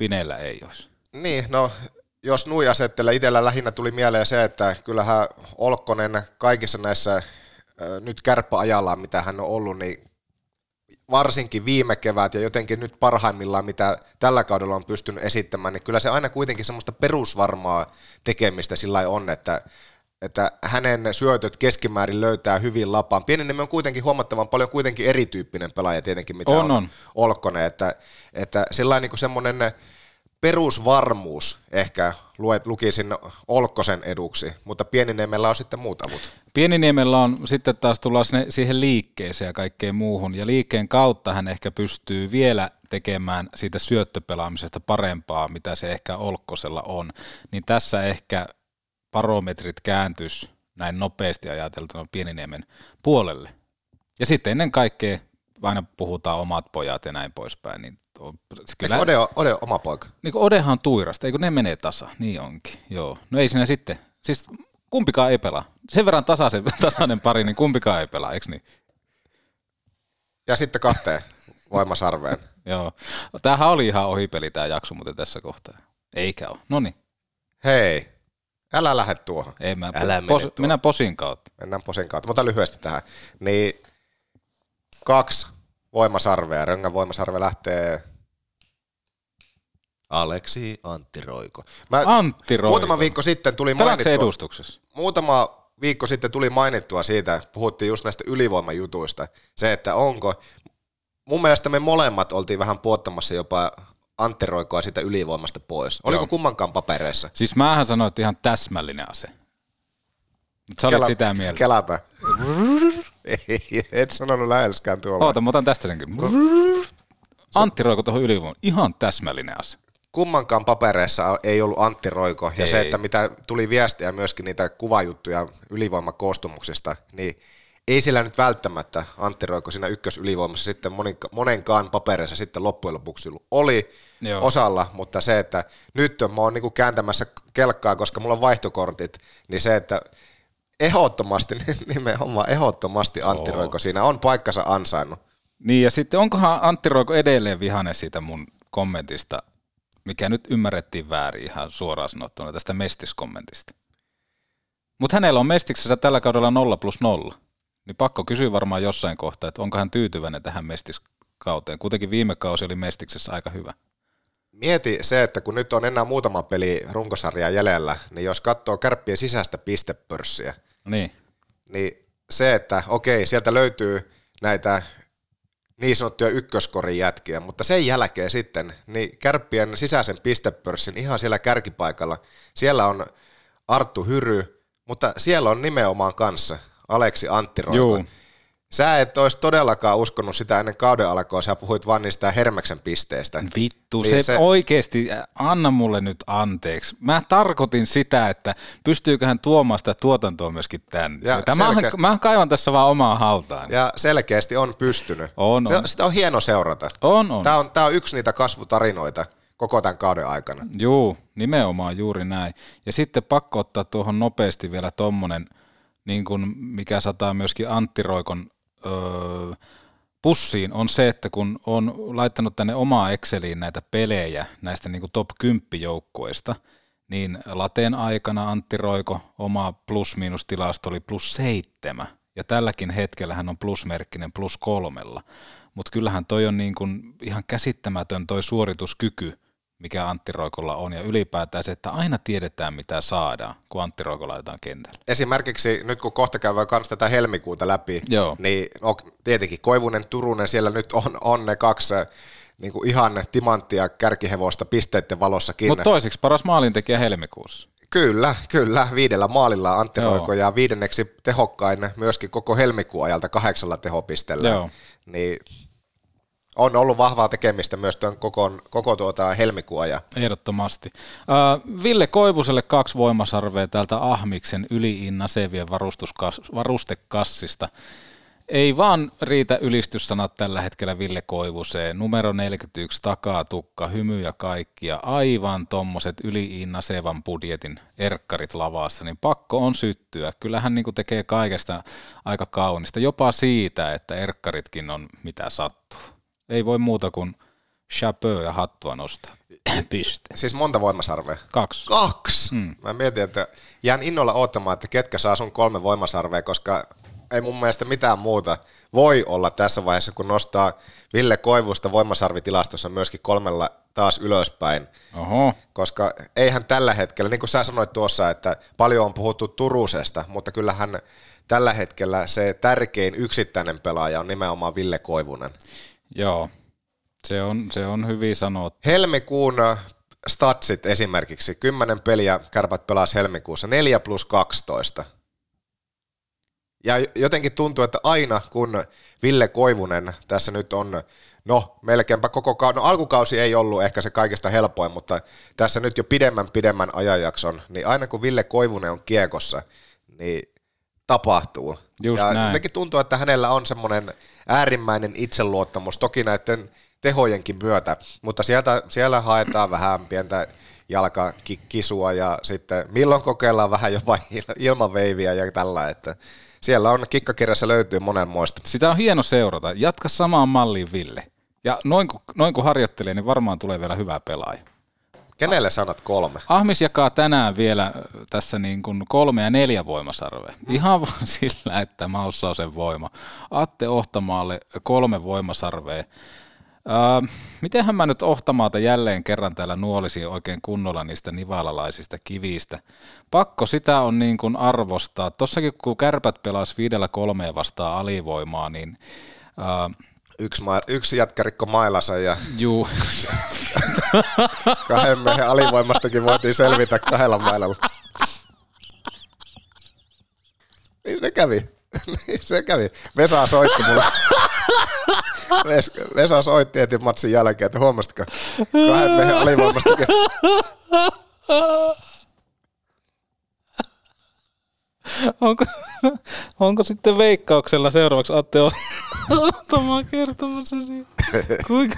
Pineellä ei olisi? Niin, no jos nui asettelee, itsellä lähinnä tuli mieleen se, että kyllähän Olkkonen kaikissa näissä nyt kärppäajallaan, mitä hän on ollut, niin varsinkin viime kevät ja jotenkin nyt parhaimmillaan, mitä tällä kaudella on pystynyt esittämään, niin kyllä se aina kuitenkin semmoista perusvarmaa tekemistä sillä on, että, että hänen syötöt keskimäärin löytää hyvin lapaan. Pienenemme on kuitenkin huomattavan paljon kuitenkin erityyppinen pelaaja tietenkin, mitä On, on, on. Olkkonen, että, että sillä niin semmoinen perusvarmuus ehkä luet, lukisin Olkkosen eduksi, mutta Pieninemellä on sitten muut avut. Pieniniemellä on sitten taas tullaan sinne, siihen liikkeeseen ja kaikkeen muuhun, ja liikkeen kautta hän ehkä pystyy vielä tekemään siitä syöttöpelaamisesta parempaa, mitä se ehkä Olkkosella on. Niin tässä ehkä barometrit kääntys näin nopeasti ajateltuna Pieniniemen puolelle. Ja sitten ennen kaikkea aina puhutaan omat pojat ja näin poispäin, niin on, Kyllä. Ode, on, Ode on oma poika. niin kuin Odehan on tuirasta, eikö ne menee tasa, niin onkin, joo. No ei siinä sitten, siis kumpikaan ei pelaa. Sen verran tasaisen, tasainen pari, niin kumpikaan ei pelaa, eikö niin? Ja sitten kahteen voimasarveen. Joo. Tämähän oli ihan ohipeli tämä jakso muuten tässä kohtaa. Eikä ole. No niin, Hei, älä lähde tuohon. ei mä, Älä pos, tuohon. mennään posin kautta. Mennään posin kautta, mutta lyhyesti tähän. Niin kaksi voimasarvea. Röngän voimasarve lähtee Aleksi Antti Roiko. Mä, Antti Roiko. Muutama viikko sitten tuli Pelaatko mainittua, edustuksessa? muutama viikko sitten tuli mainittua siitä, puhuttiin just näistä ylivoimajutuista, se, että onko, mun mielestä me molemmat oltiin vähän puottamassa jopa Antti Roikoa siitä ylivoimasta pois. Oliko Joo. kummankaan papereissa? Siis mähän sanoin, että ihan täsmällinen ase. Mutta sä olet sitä mieltä. Kelata. Ei, et sanonut läheskään tuolla. Oota, mä otan tästä senkin. Antti Roiko tuohon ylivoimaan. Ihan täsmällinen ase. kummankaan papereissa ei ollut Antti Roiko, ja Ei. se, että mitä tuli viestiä myöskin niitä kuvajuttuja ylivoimakoostumuksesta, niin ei sillä nyt välttämättä Antti Roiko siinä ykkösylivoimassa sitten monin, monenkaan papereissa sitten loppujen lopuksi oli Joo. osalla, mutta se, että nyt mä oon niinku kääntämässä kelkkaa, koska mulla on vaihtokortit, niin se, että ehdottomasti, nimenomaan ehdottomasti Antti Oo. Roiko siinä on paikkansa ansainnut. Niin ja sitten onkohan Antti Roiko edelleen vihane siitä mun kommentista, mikä nyt ymmärrettiin väärin ihan suoraan sanottuna tästä mestiskommentista. Mutta hänellä on mestiksessä tällä kaudella 0 plus 0. Niin pakko kysyä varmaan jossain kohtaa, että onko hän tyytyväinen tähän mestiskauteen. Kuitenkin viime kausi oli mestiksessä aika hyvä. Mieti se, että kun nyt on enää muutama peli runkosarjaa jäljellä, niin jos katsoo kärppien sisäistä pistepörssiä, niin, niin se, että okei, sieltä löytyy näitä niin sanottuja ykköskorin jätkiä, mutta sen jälkeen sitten, niin kärppien sisäisen pistepörssin ihan siellä kärkipaikalla, siellä on Arttu Hyry, mutta siellä on nimenomaan kanssa Aleksi Antti Roiko. Juu. Sä et olisi todellakaan uskonut sitä ennen kauden alkoa, sä puhuit vaan niistä Hermeksen pisteistä. vittu, Niin se, se- oikeasti, anna mulle nyt anteeksi. Mä tarkoitin sitä, että pystyykö hän tuomaan sitä tuotantoa myöskin tänne. Ja Tämä selkeästi- mä kaivan tässä vaan omaa haltaan. Ja selkeästi on pystynyt. On, se, on. Sitä on hieno seurata. On, on. Tämä on, tämä on yksi niitä kasvutarinoita koko tämän kauden aikana. Juu, nimenomaan juuri näin. Ja sitten pakko ottaa tuohon nopeasti vielä tommonen, niin kuin mikä sataa myöskin Antti Roikon pussiin, on se, että kun on laittanut tänne omaa Exceliin näitä pelejä näistä niin kuin top 10 joukkueista, niin lateen aikana Antti Roiko oma plus-miinus-tilasto oli plus seitsemän, ja tälläkin hetkellä hän on plusmerkkinen plus kolmella. mutta kyllähän toi on niin kuin ihan käsittämätön toi suorituskyky, mikä Antti Roikolla on, ja ylipäätään se, että aina tiedetään, mitä saadaan, kun Antti Roiko laitetaan kentälle. Esimerkiksi nyt kun kohta käydään kans tätä helmikuuta läpi, Joo. niin no, tietenkin Koivunen, Turunen, siellä nyt on, on ne kaksi niin kuin ihan timanttia kärkihevosta pisteiden valossakin. Mutta toiseksi paras maalintekijä helmikuussa. Kyllä, kyllä. Viidellä maalilla Antti Joo. Roiko ja viidenneksi tehokkain myöskin koko helmikuun ajalta kahdeksalla tehopisteellä. Joo. Niin on ollut vahvaa tekemistä myös tuon koko, koko tuota helmikuun ajan. Ehdottomasti. Äh, Ville Koivuselle kaksi voimasarvea täältä Ahmiksen yliinna Sevien varustekassista. Ei vaan riitä ylistyssanat tällä hetkellä Ville Koivuseen. Numero 41, takatukka, hymy ja kaikki ja aivan tommoset yliinna Sevan budjetin erkkarit lavassa, niin pakko on syttyä. Kyllähän niin tekee kaikesta aika kaunista, jopa siitä, että erkkaritkin on mitä sattuu. Ei voi muuta kuin chapeau ja hattua nostaa. Piste. Siis monta voimasarvea. Kaksi. Kaksi! Hmm. Mä mietin, että jään innolla odottamaan, että ketkä saa sun kolme voimasarvea, koska ei mun mielestä mitään muuta voi olla tässä vaiheessa, kun nostaa Ville Koivusta voimasarvitilastossa myöskin kolmella taas ylöspäin. Oho. Koska eihän tällä hetkellä, niin kuin sä sanoit tuossa, että paljon on puhuttu Turusesta, mutta kyllähän tällä hetkellä se tärkein yksittäinen pelaaja on nimenomaan Ville Koivunen. Joo, se on, se on hyvin sanottu. Helmikuun statsit esimerkiksi, 10 peliä kärpät pelasi helmikuussa, 4 plus 12. Ja jotenkin tuntuu, että aina kun Ville Koivunen tässä nyt on, no melkeinpä koko kausi, no alkukausi ei ollut ehkä se kaikista helpoin, mutta tässä nyt jo pidemmän pidemmän ajanjakson, niin aina kun Ville Koivunen on kiekossa, niin tapahtuu. Just ja näin. jotenkin tuntuu, että hänellä on semmoinen äärimmäinen itseluottamus, toki näiden tehojenkin myötä, mutta sieltä, siellä haetaan vähän pientä jalkakisua ja sitten milloin kokeillaan vähän jopa il- ilmaveiviä ja tällä, että siellä on kikkakirjassa löytyy monenmoista. Sitä on hieno seurata. Jatka samaan malliin, Ville. Ja noin kun, noin kun harjoittelee, niin varmaan tulee vielä hyvä pelaaja. Kenelle sanat kolme? Ahmis jakaa tänään vielä tässä niin kuin kolme ja neljä voimasarvea. Ihan vaan sillä, että maussa on sen voima. Atte Ohtamaalle kolme voimasarvea. Öö, mitenhän mä nyt Ohtamaata jälleen kerran täällä nuolisin oikein kunnolla niistä nivalalaisista kivistä. Pakko sitä on niin kuin arvostaa. Tossakin kun kärpät pelasi viidellä kolmeen vastaan alivoimaa, niin öö, Yksi, ma- yksi jätkä rikko mailansa ja juu, kahden miehen alivoimastakin voitiin selvitä kahdella mailalla. Niin se kävi. Niin se kävi. Vesa soitti mulle. Ves- Vesa soitti heti matsin jälkeen, että huomasitko kahden miehen alivoimastakin. onko, onko sitten veikkauksella seuraavaksi Atte Ohtamaa kertomassa siitä, kuinka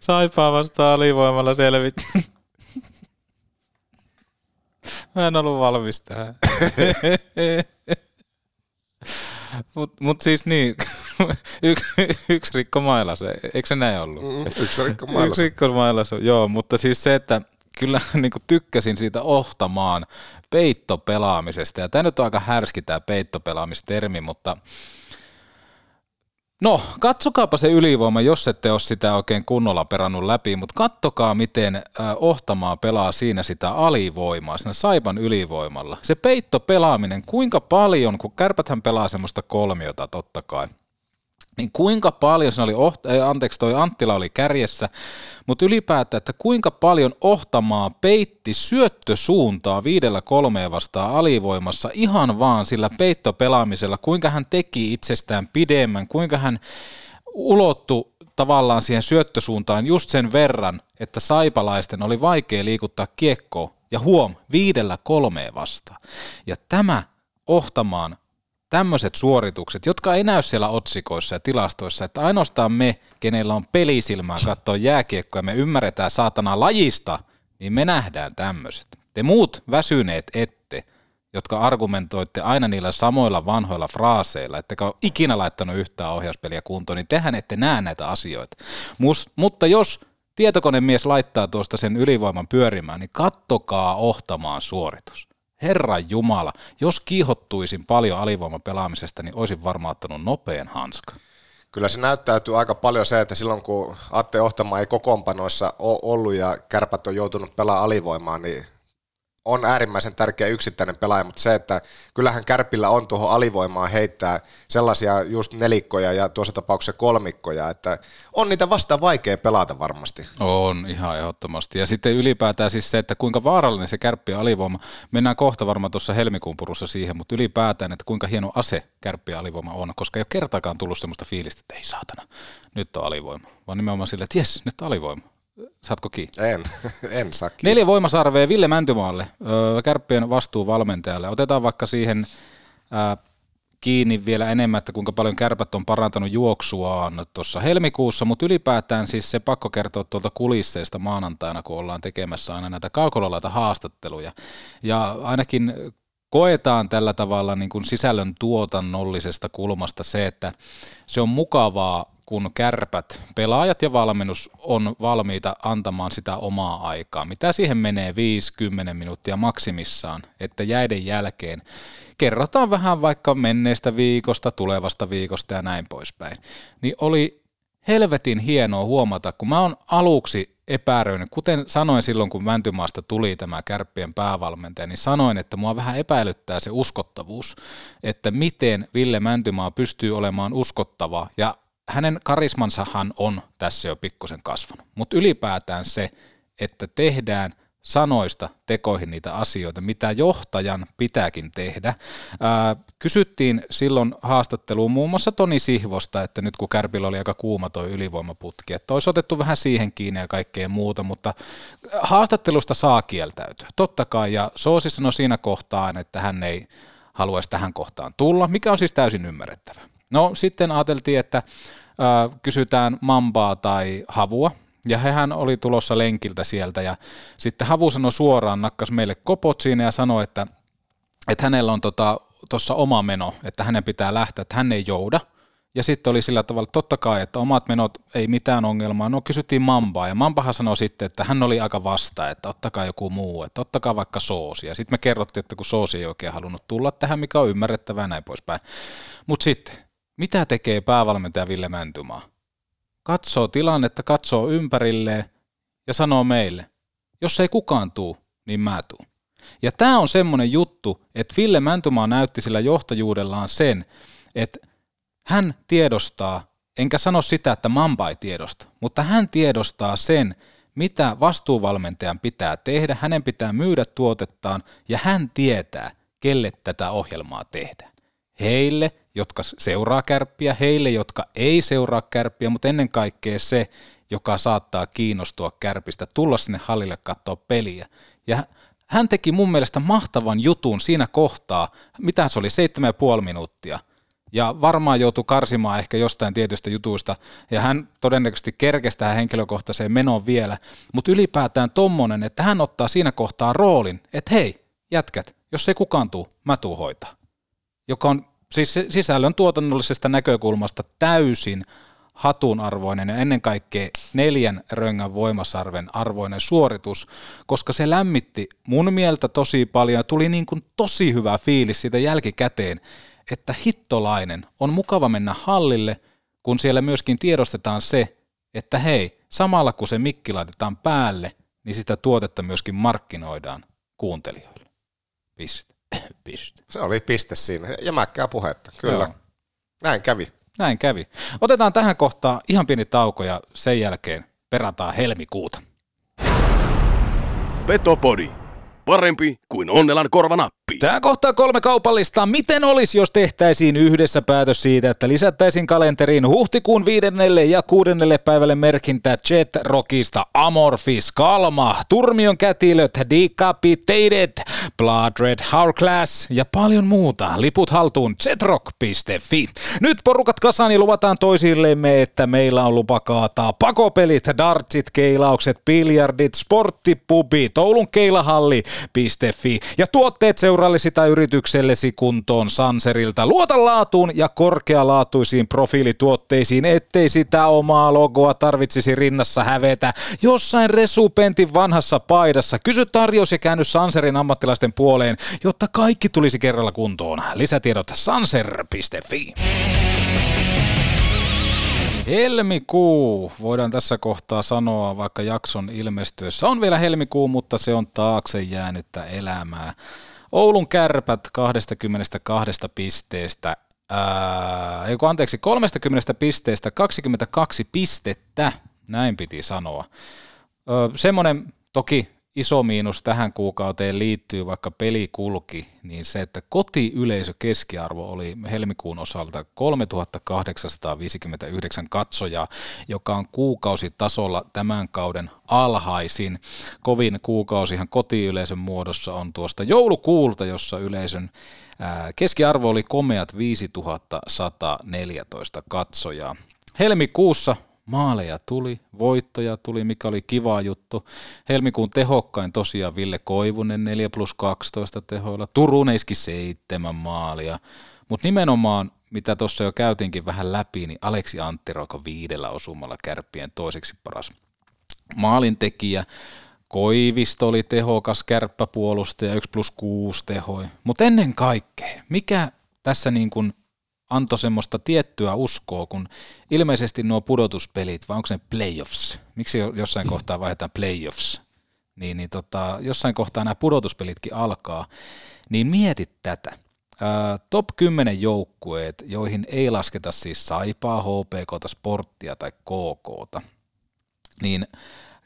saipaa vastaan alivoimalla selvit? Mä en ollut valmis tähän. Mut, mut siis niin, yksi, yksi rikko mailas, eikö se näin ollut? Mm, Yksi rikko Yksi mailansa. rikko mailas, joo, mutta siis se, että kyllä niin kuin tykkäsin siitä ohtamaan peittopelaamisesta, ja tämä nyt on aika härski tämä peittopelaamistermi, mutta No, katsokaapa se ylivoima, jos ette ole sitä oikein kunnolla perannut läpi, mutta kattokaa, miten Ohtamaa pelaa siinä sitä alivoimaa, siinä Saipan ylivoimalla. Se peittopelaaminen, kuinka paljon, kun kärpäthän pelaa semmoista kolmiota totta kai, niin kuinka paljon siinä oli, oht- ei, anteeksi toi Anttila oli kärjessä, mutta ylipäätään, että kuinka paljon Ohtamaa peitti syöttösuuntaa viidellä kolmeen vastaan alivoimassa ihan vaan sillä peittopelaamisella, kuinka hän teki itsestään pidemmän, kuinka hän ulottu tavallaan siihen syöttösuuntaan just sen verran, että saipalaisten oli vaikea liikuttaa kiekkoa? Ja huom, viidellä kolmeen vastaan. Ja tämä Ohtamaan tämmöiset suoritukset, jotka ei näy siellä otsikoissa ja tilastoissa, että ainoastaan me, kenellä on pelisilmää katsoa jääkiekkoa ja me ymmärretään saatana lajista, niin me nähdään tämmöiset. Te muut väsyneet ette, jotka argumentoitte aina niillä samoilla vanhoilla fraaseilla, ettekä ole ikinä laittanut yhtään ohjauspeliä kuntoon, niin tehän ette näe näitä asioita. Mus, mutta jos tietokonemies laittaa tuosta sen ylivoiman pyörimään, niin kattokaa ohtamaan suoritus. Herran Jumala, jos kiihottuisin paljon alivoiman pelaamisesta, niin olisin varmaan ottanut nopean hanska. kyllä se näyttäytyy aika paljon se, että silloin kun Atte Ohtama ei kokoonpanoissa ole ollut ja kärpät on joutunut pelaamaan alivoimaan, niin on äärimmäisen tärkeä yksittäinen pelaaja, mutta se, että kyllähän Kärpillä on tuohon alivoimaan heittää sellaisia just nelikkoja ja tuossa tapauksessa kolmikkoja, että on niitä vasta vaikea pelata varmasti. On ihan ehdottomasti. Ja sitten ylipäätään siis se, että kuinka vaarallinen se kärppi alivoima. Mennään kohta varmaan tuossa helmikuun purussa siihen, mutta ylipäätään, että kuinka hieno ase kärppi alivoima on, koska ei ole kertaakaan tullut sellaista fiilistä, että ei saatana, nyt on alivoima. Vaan nimenomaan sille, että jes, nyt on alivoima. Saatko kiinni? En, en saa kiinni. Neljä voimasarvea Ville Mäntymaalle, kärppien vastuuvalmentajalle. Otetaan vaikka siihen ää, kiinni vielä enemmän, että kuinka paljon kärpät on parantanut juoksuaan tuossa helmikuussa, mutta ylipäätään siis se pakko kertoa tuolta kulisseista maanantaina, kun ollaan tekemässä aina näitä kaukolalaita haastatteluja. Ja ainakin koetaan tällä tavalla niin kuin sisällön tuotannollisesta kulmasta se, että se on mukavaa kun kärpät, pelaajat ja valmennus on valmiita antamaan sitä omaa aikaa. Mitä siihen menee 5-10 minuuttia maksimissaan, että jäiden jälkeen kerrotaan vähän vaikka menneestä viikosta, tulevasta viikosta ja näin poispäin. Niin oli helvetin hienoa huomata, kun mä oon aluksi epäröinyt, kuten sanoin silloin, kun Mäntymaasta tuli tämä kärppien päävalmentaja, niin sanoin, että mua vähän epäilyttää se uskottavuus, että miten Ville Mäntymaa pystyy olemaan uskottava ja hänen karismansahan on tässä jo pikkusen kasvanut, mutta ylipäätään se, että tehdään sanoista tekoihin niitä asioita, mitä johtajan pitääkin tehdä. Ää, kysyttiin silloin haastatteluun muun muassa Toni Sihvosta, että nyt kun Kärpillä oli aika kuuma toi ylivoimaputki, että olisi otettu vähän siihen kiinni ja kaikkea muuta, mutta haastattelusta saa kieltäytyä. Totta kai, ja Soosi sanoi siinä kohtaan, että hän ei haluaisi tähän kohtaan tulla, mikä on siis täysin ymmärrettävä. No sitten ajateltiin, että äh, kysytään mambaa tai havua, ja hehän oli tulossa lenkiltä sieltä, ja sitten havu sanoi suoraan, nakkas meille kopot siinä ja sanoi, että, että hänellä on tuossa tota, oma meno, että hänen pitää lähteä, että hän ei jouda, ja sitten oli sillä tavalla, että totta kai, että omat menot ei mitään ongelmaa. No kysyttiin Mambaa ja Mambahan sanoi sitten, että hän oli aika vasta, että ottakaa joku muu, että ottakaa vaikka soosi. Ja sitten me kerrottiin, että kun soosi ei oikein halunnut tulla tähän, mikä on ymmärrettävää näin poispäin. Mutta sitten mitä tekee päävalmentaja Ville Mäntymaa? Katsoo tilannetta, katsoo ympärilleen ja sanoo meille, jos ei kukaan tuu, niin mä tuun. Ja tämä on semmoinen juttu, että Ville Mäntymaa näytti sillä johtajuudellaan sen, että hän tiedostaa, enkä sano sitä, että Mamba ei tiedosta, mutta hän tiedostaa sen, mitä vastuuvalmentajan pitää tehdä, hänen pitää myydä tuotettaan ja hän tietää, kelle tätä ohjelmaa tehdään. Heille, jotka seuraa kärppiä, heille, jotka ei seuraa kärppiä, mutta ennen kaikkea se, joka saattaa kiinnostua kärpistä, tulla sinne hallille katsoa peliä. Ja hän teki mun mielestä mahtavan jutun siinä kohtaa, mitä se oli, seitsemän ja puoli minuuttia. Ja varmaan joutui karsimaan ehkä jostain tietystä jutuista, ja hän todennäköisesti kerkesi tähän henkilökohtaiseen menoon vielä, mutta ylipäätään tommonen, että hän ottaa siinä kohtaa roolin, että hei, jätkät, jos ei kukaan tuu, mä tuu hoitaa. Joka on siis sisällön tuotannollisesta näkökulmasta täysin hatunarvoinen ja ennen kaikkea neljän röngän voimasarven arvoinen suoritus, koska se lämmitti mun mieltä tosi paljon ja tuli niin kuin tosi hyvä fiilis siitä jälkikäteen, että hittolainen on mukava mennä hallille, kun siellä myöskin tiedostetaan se, että hei, samalla kun se mikki laitetaan päälle, niin sitä tuotetta myöskin markkinoidaan kuuntelijoille. Piste. Piste. Se oli piste siinä. Jämäkkää puhetta, kyllä. Joo. Näin kävi. Näin kävi. Otetaan tähän kohtaan ihan pieni tauko ja sen jälkeen perataan helmikuuta. Petopodi. Parempi kuin Onnelan korvanappi. Tämä kohtaa kolme kaupallista. Miten olisi, jos tehtäisiin yhdessä päätös siitä, että lisättäisiin kalenteriin huhtikuun viidennelle ja kuudennelle päivälle merkintä Jet Rockista Amorphis, Kalma, Turmion kätilöt, Decapitated, Blood Red Hourglass ja paljon muuta. Liput haltuun jetrock.fi. Nyt porukat kasaan ja luvataan toisillemme, että meillä on lupa kaataa pakopelit, dartsit, keilaukset, biljardit, sporttipubi, Oulun keilahalli, Sanser.fi ja tuotteet seurallisi tai yrityksellesi kuntoon Sanserilta. Luota laatuun ja korkealaatuisiin profiilituotteisiin, ettei sitä omaa logoa tarvitsisi rinnassa hävetä jossain resupentin vanhassa paidassa. Kysy tarjous ja käänny Sanserin ammattilaisten puoleen, jotta kaikki tulisi kerralla kuntoon. Lisätiedot sanser.fi. Helmikuu, voidaan tässä kohtaa sanoa, vaikka jakson ilmestyessä on vielä helmikuu, mutta se on taakse jäänyttä elämää. Oulun kärpät 22 pisteestä, ää, kun anteeksi, 30 pisteestä 22 pistettä, näin piti sanoa. Öö, semmoinen toki iso miinus tähän kuukauteen liittyy, vaikka peli kulki, niin se, että kotiyleisö keskiarvo oli helmikuun osalta 3859 katsojaa, joka on kuukausitasolla tämän kauden alhaisin. Kovin kuukausihan kotiyleisön muodossa on tuosta joulukuulta, jossa yleisön keskiarvo oli komeat 5114 katsojaa. Helmikuussa maaleja tuli, voittoja tuli, mikä oli kiva juttu. Helmikuun tehokkain tosiaan Ville Koivunen 4 plus 12 tehoilla, Turuneiski 7 maalia, mutta nimenomaan mitä tuossa jo käytiinkin vähän läpi, niin Aleksi Anttiroko viidellä osumalla kärppien toiseksi paras maalintekijä. Koivisto oli tehokas kärppäpuolustaja, 1 plus 6 tehoi. Mutta ennen kaikkea, mikä tässä niin kuin antoi semmoista tiettyä uskoa, kun ilmeisesti nuo pudotuspelit, vai onko ne playoffs? Miksi jossain kohtaa vaihdetaan playoffs? Niin, niin tota, jossain kohtaa nämä pudotuspelitkin alkaa, niin mietit tätä. Ää, top 10 joukkueet, joihin ei lasketa siis Saipaa, HPK, Sporttia tai KK, niin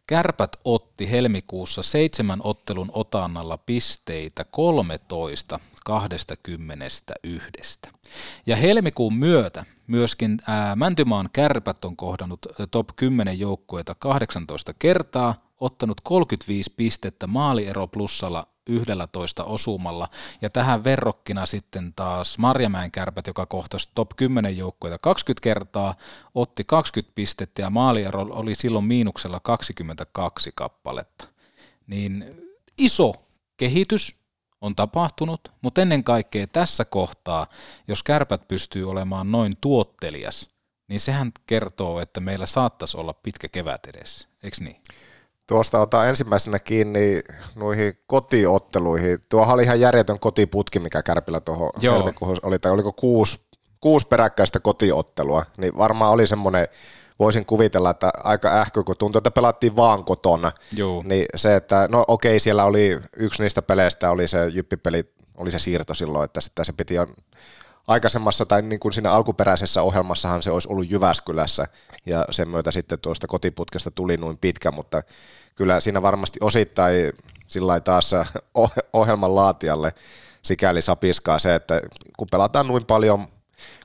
Kärpät otti helmikuussa seitsemän ottelun otannalla pisteitä 13 21. Ja helmikuun myötä myöskin ää, Mäntymaan kärpät on kohdannut top 10 joukkueita 18 kertaa, ottanut 35 pistettä maaliero plussalla 11 osumalla. Ja tähän verrokkina sitten taas Marjamäen kärpät, joka kohtasi top 10 joukkueita 20 kertaa, otti 20 pistettä ja maaliero oli silloin miinuksella 22 kappaletta. Niin iso kehitys on tapahtunut, mutta ennen kaikkea tässä kohtaa, jos kärpät pystyy olemaan noin tuottelias, niin sehän kertoo, että meillä saattaisi olla pitkä kevät edessä, eikö niin? Tuosta otan ensimmäisenä kiinni noihin kotiotteluihin. Tuo oli ihan järjetön kotiputki, mikä Kärpillä tuohon helmikuuhun oli, tai oliko kuusi, kuusi peräkkäistä kotiottelua, niin varmaan oli semmoinen, voisin kuvitella, että aika ähky, kun tuntuu, että pelattiin vaan kotona, Joo. niin se, että no okei, siellä oli yksi niistä peleistä, oli se jyppipeli, oli se siirto silloin, että sitten se piti on aikaisemmassa tai niin kuin siinä alkuperäisessä ohjelmassahan se olisi ollut Jyväskylässä ja sen myötä sitten tuosta kotiputkesta tuli noin pitkä, mutta kyllä siinä varmasti osittain sillä taas ohjelman laatijalle sikäli sapiskaa se, että kun pelataan noin paljon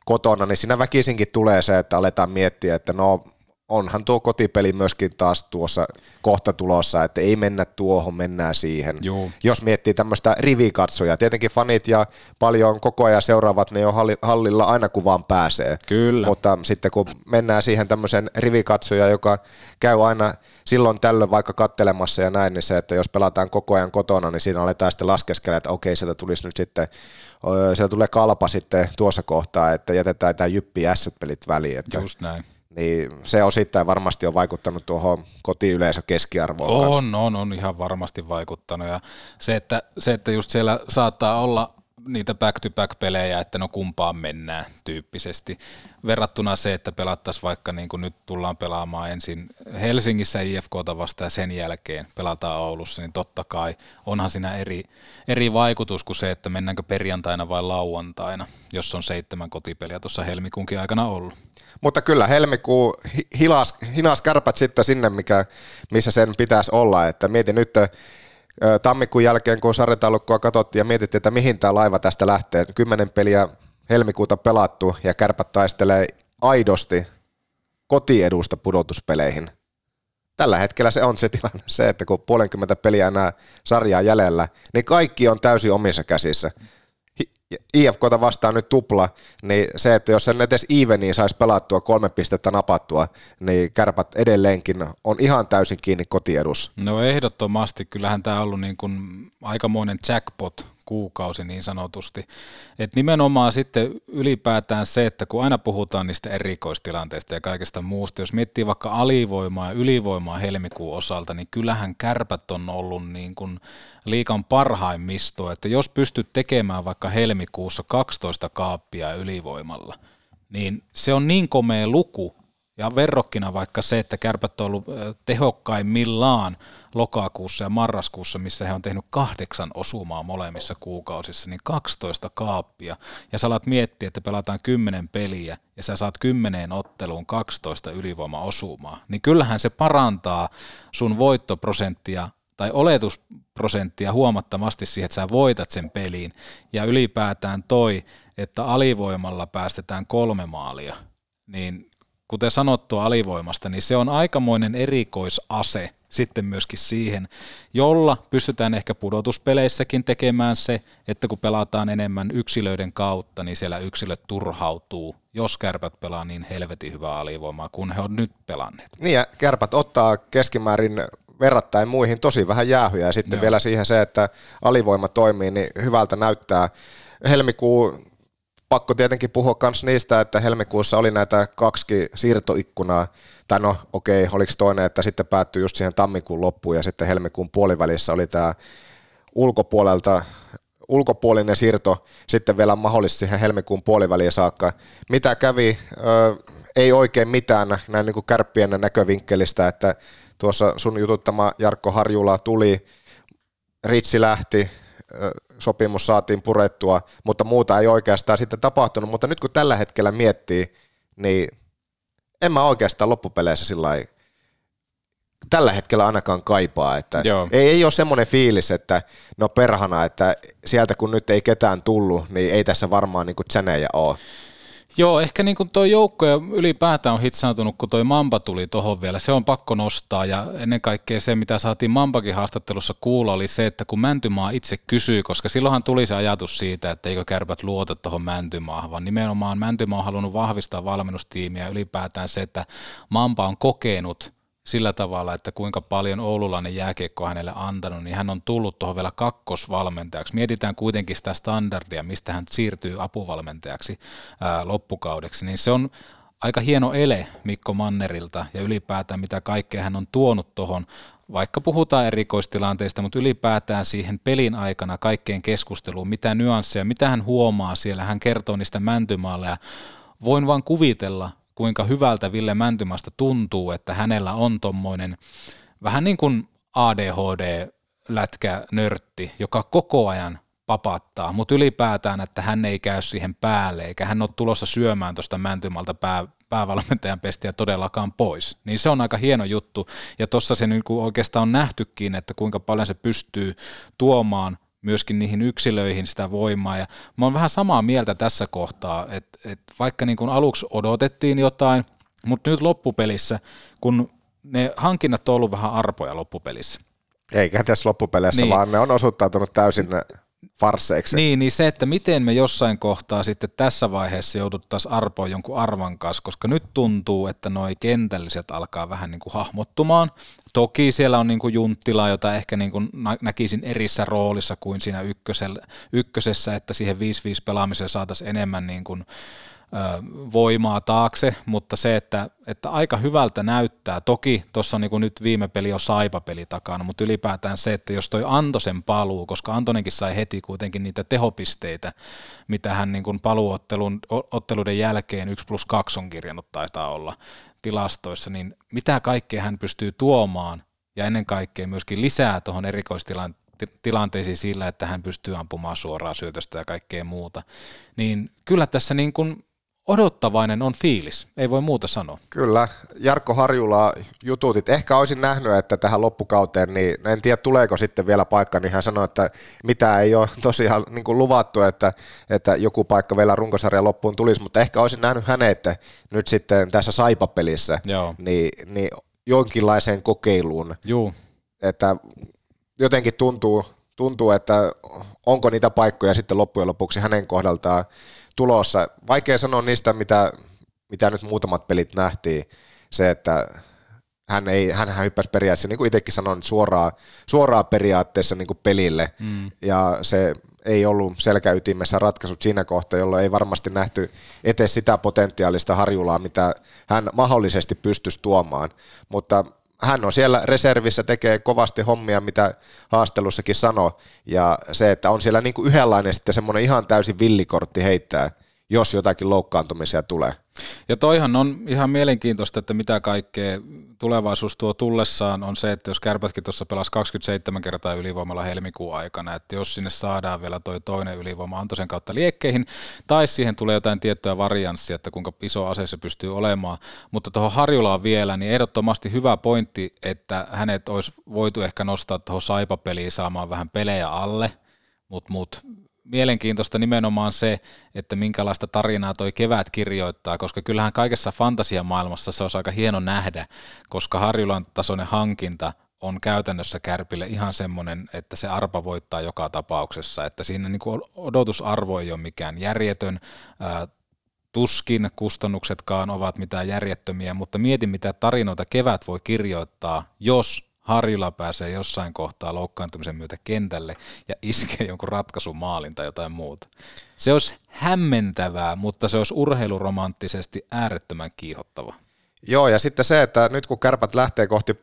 kotona, niin siinä väkisinkin tulee se, että aletaan miettiä, että no onhan tuo kotipeli myöskin taas tuossa kohta tulossa, että ei mennä tuohon, mennään siihen. Joo. Jos miettii tämmöistä rivikatsoja, tietenkin fanit ja paljon koko ajan seuraavat, ne on hallilla aina kun vaan pääsee. Kyllä. Mutta sitten kun mennään siihen tämmöisen rivikatsoja, joka käy aina silloin tällöin vaikka kattelemassa ja näin, niin se, että jos pelataan koko ajan kotona, niin siinä aletaan sitten laskeskella, että okei, sieltä tulisi nyt sitten, sieltä tulee kalpa sitten tuossa kohtaa, että jätetään tämä jyppi S-pelit väliin. Että Just näin niin se osittain varmasti on vaikuttanut tuohon kotiyleisö keskiarvoon. On, kanssa. on, on ihan varmasti vaikuttanut ja se, että, se, että just siellä saattaa olla niitä back-to-back-pelejä, että no kumpaan mennään tyyppisesti. Verrattuna se, että pelattaisiin vaikka niin kuin nyt tullaan pelaamaan ensin Helsingissä IFKta vasta ja sen jälkeen pelataan Oulussa, niin totta kai onhan siinä eri, eri vaikutus kuin se, että mennäänkö perjantaina vai lauantaina, jos on seitsemän kotipeliä tuossa helmikuunkin aikana ollut. Mutta kyllä helmikuu hilas, hinas kärpät sitten sinne, mikä, missä sen pitäisi olla. Että mietin nyt tammikuun jälkeen, kun sarjataulukkoa katsottiin ja mietittiin, että mihin tämä laiva tästä lähtee. Kymmenen peliä helmikuuta pelattu ja kärpät taistelee aidosti kotiedusta pudotuspeleihin. Tällä hetkellä se on se tilanne, se, että kun puolenkymmentä peliä enää sarjaa jäljellä, niin kaikki on täysin omissa käsissä. IFKta vastaan nyt tupla, niin se, että jos sen edes eveniin saisi pelattua kolme pistettä napattua, niin kärpät edelleenkin on ihan täysin kiinni kotiedus. No ehdottomasti, kyllähän tämä on ollut niin kuin aikamoinen jackpot kuukausi niin sanotusti. Et nimenomaan sitten ylipäätään se, että kun aina puhutaan niistä erikoistilanteista ja kaikesta muusta, jos miettii vaikka alivoimaa ja ylivoimaa helmikuun osalta, niin kyllähän kärpät on ollut niin kuin liikan parhaimmisto, että jos pystyt tekemään vaikka helmikuussa 12 kaappia ylivoimalla, niin se on niin komea luku, Ja verrokkina vaikka se, että kärpät on ollut tehokkaimmillaan lokakuussa ja marraskuussa, missä he on tehnyt kahdeksan osumaa molemmissa kuukausissa, niin 12 kaappia. Ja sä alat miettiä, että pelataan 10 peliä ja sä saat 10 otteluun 12 ylivoimaosumaa. Niin kyllähän se parantaa sun voittoprosenttia tai oletusprosenttia huomattavasti siihen, että sä voitat sen peliin. Ja ylipäätään toi, että alivoimalla päästetään kolme maalia, niin kuten sanottua alivoimasta, niin se on aikamoinen erikoisase sitten myöskin siihen, jolla pystytään ehkä pudotuspeleissäkin tekemään se, että kun pelataan enemmän yksilöiden kautta, niin siellä yksilöt turhautuu, jos kärpät pelaa niin helvetin hyvää alivoimaa, kun he on nyt pelanneet. Niin ja kärpät ottaa keskimäärin verrattain muihin tosi vähän jäähyjä ja sitten Joo. vielä siihen se, että alivoima toimii, niin hyvältä näyttää. Helmikuu, pakko tietenkin puhua myös niistä, että helmikuussa oli näitä kaksi siirtoikkunaa, tai no okei, oliko toinen, että sitten päättyi just siihen tammikuun loppuun ja sitten helmikuun puolivälissä oli tämä ulkopuolelta ulkopuolinen siirto sitten vielä mahdollisesti siihen helmikuun puoliväliin saakka. Mitä kävi? Ö, ei oikein mitään näin niin kuin kärppien näkövinkkelistä, että tuossa sun jututtama Jarkko Harjula tuli, Ritsi lähti, sopimus saatiin purettua, mutta muuta ei oikeastaan sitten tapahtunut, mutta nyt kun tällä hetkellä miettii, niin en mä oikeastaan loppupeleissä sillä tällä hetkellä ainakaan kaipaa, että Joo. ei, ei ole semmoinen fiilis, että no perhana, että sieltä kun nyt ei ketään tullut, niin ei tässä varmaan niin tsenejä ole. Joo, ehkä niin tuo joukko ja ylipäätään on hitsaantunut, kun toi Mamba tuli tuohon vielä. Se on pakko nostaa ja ennen kaikkea se, mitä saatiin Mampakin haastattelussa kuulla, oli se, että kun Mäntymaa itse kysyi, koska silloinhan tuli se ajatus siitä, että eikö kärpät luota tuohon Mäntymaahan, vaan nimenomaan Mäntymaa on halunnut vahvistaa valmennustiimiä ylipäätään se, että Mampa on kokenut sillä tavalla, että kuinka paljon oululainen jääkiekko hänelle antanut, niin hän on tullut tuohon vielä kakkosvalmentajaksi. Mietitään kuitenkin sitä standardia, mistä hän siirtyy apuvalmentajaksi ää, loppukaudeksi, niin se on aika hieno ele Mikko Mannerilta ja ylipäätään mitä kaikkea hän on tuonut tuohon, vaikka puhutaan erikoistilanteista, mutta ylipäätään siihen pelin aikana kaikkeen keskusteluun, mitä nyansseja, mitä hän huomaa siellä, hän kertoo niistä Mäntymaalla ja voin vaan kuvitella, kuinka hyvältä Ville Mäntymästä tuntuu, että hänellä on tommoinen vähän niin kuin ADHD-lätkä-nörtti, joka koko ajan papattaa, mutta ylipäätään, että hän ei käy siihen päälle, eikä hän ole tulossa syömään tuosta Mäntymalta pää, päävalmentajan pestiä todellakaan pois. Niin se on aika hieno juttu, ja tuossa se niin oikeastaan on nähtykin, että kuinka paljon se pystyy tuomaan myöskin niihin yksilöihin sitä voimaa. Ja mä oon vähän samaa mieltä tässä kohtaa, että, että vaikka niin kuin aluksi odotettiin jotain, mutta nyt loppupelissä, kun ne hankinnat on ollut vähän arpoja loppupelissä. Eikä tässä loppupeleissä, Niin. vaan ne on osoittautunut täysin farseiksi. Niin, niin se, että miten me jossain kohtaa sitten tässä vaiheessa jouduttaisiin arpoon jonkun arvan kanssa, koska nyt tuntuu, että noi kentälliset alkaa vähän niin kuin hahmottumaan. Toki siellä on niin kuin Junttila, jota ehkä niin kuin nä- näkisin erissä roolissa kuin siinä ykkösessä, että siihen 5-5 pelaamiseen saataisiin enemmän niin kuin, ö, voimaa taakse, mutta se, että, että aika hyvältä näyttää, toki tuossa niin kuin nyt viime peli on Saipa-peli takana, mutta ylipäätään se, että jos toi Antosen paluu, koska Antonenkin sai heti kuitenkin niitä tehopisteitä, mitä hän niin kuin jälkeen 1 plus 2 on kirjannut taitaa olla tilastoissa, niin mitä kaikkea hän pystyy tuomaan ja ennen kaikkea myöskin lisää tuohon erikoistilanteisiin sillä, että hän pystyy ampumaan suoraan syötöstä ja kaikkea muuta, niin kyllä tässä niin kuin odottavainen on fiilis, ei voi muuta sanoa. Kyllä, Jarkko Harjula jututit. Ehkä olisin nähnyt, että tähän loppukauteen, niin en tiedä tuleeko sitten vielä paikka, niin hän sanoi, että mitä ei ole tosiaan niin kuin luvattu, että, että joku paikka vielä runkosarjan loppuun tulisi, mutta ehkä olisin nähnyt hänet nyt sitten tässä Saipa-pelissä, Joo. niin, niin jonkinlaiseen kokeiluun, Juu, että jotenkin tuntuu, tuntuu, että onko niitä paikkoja sitten loppujen lopuksi hänen kohdaltaan tulossa. Vaikea sanoa niistä, mitä, mitä nyt muutamat pelit nähtiin, se, että hän, ei, hän hyppäsi periaatteessa, niin kuin itsekin sanoin, suoraan, suoraan periaatteessa niin kuin pelille, mm. ja se ei ollut selkäytimessä ratkaisut siinä kohtaa, jolloin ei varmasti nähty etes sitä potentiaalista harjulaa, mitä hän mahdollisesti pystyisi tuomaan, mutta hän on siellä reservissä, tekee kovasti hommia, mitä haastelussakin sanoi, ja se, että on siellä niin kuin yhdenlainen sitten semmoinen ihan täysin villikortti heittää jos jotakin loukkaantumisia tulee. Ja toihan on ihan mielenkiintoista, että mitä kaikkea tulevaisuus tuo tullessaan on se, että jos kärpätkin tuossa pelasi 27 kertaa ylivoimalla helmikuun aikana, että jos sinne saadaan vielä toi toinen ylivoima Antosen kautta liekkeihin, tai siihen tulee jotain tiettyä varianssia, että kuinka iso ase se pystyy olemaan, mutta tuohon Harjulaan vielä, niin ehdottomasti hyvä pointti, että hänet olisi voitu ehkä nostaa tuohon saipapeliin saamaan vähän pelejä alle, mutta mut, mielenkiintoista nimenomaan se, että minkälaista tarinaa toi kevät kirjoittaa, koska kyllähän kaikessa fantasiamaailmassa se on aika hieno nähdä, koska Harjulan tasoinen hankinta on käytännössä Kärpille ihan semmoinen, että se arpa voittaa joka tapauksessa, että siinä niin kuin odotusarvo ei ole mikään järjetön, tuskin kustannuksetkaan ovat mitään järjettömiä, mutta mietin mitä tarinoita kevät voi kirjoittaa, jos Harjula pääsee jossain kohtaa loukkaantumisen myötä kentälle ja iskee jonkun ratkaisumaalin tai jotain muuta. Se olisi hämmentävää, mutta se olisi urheiluromanttisesti äärettömän kiihottava. Joo, ja sitten se, että nyt kun kärpät lähtee kohti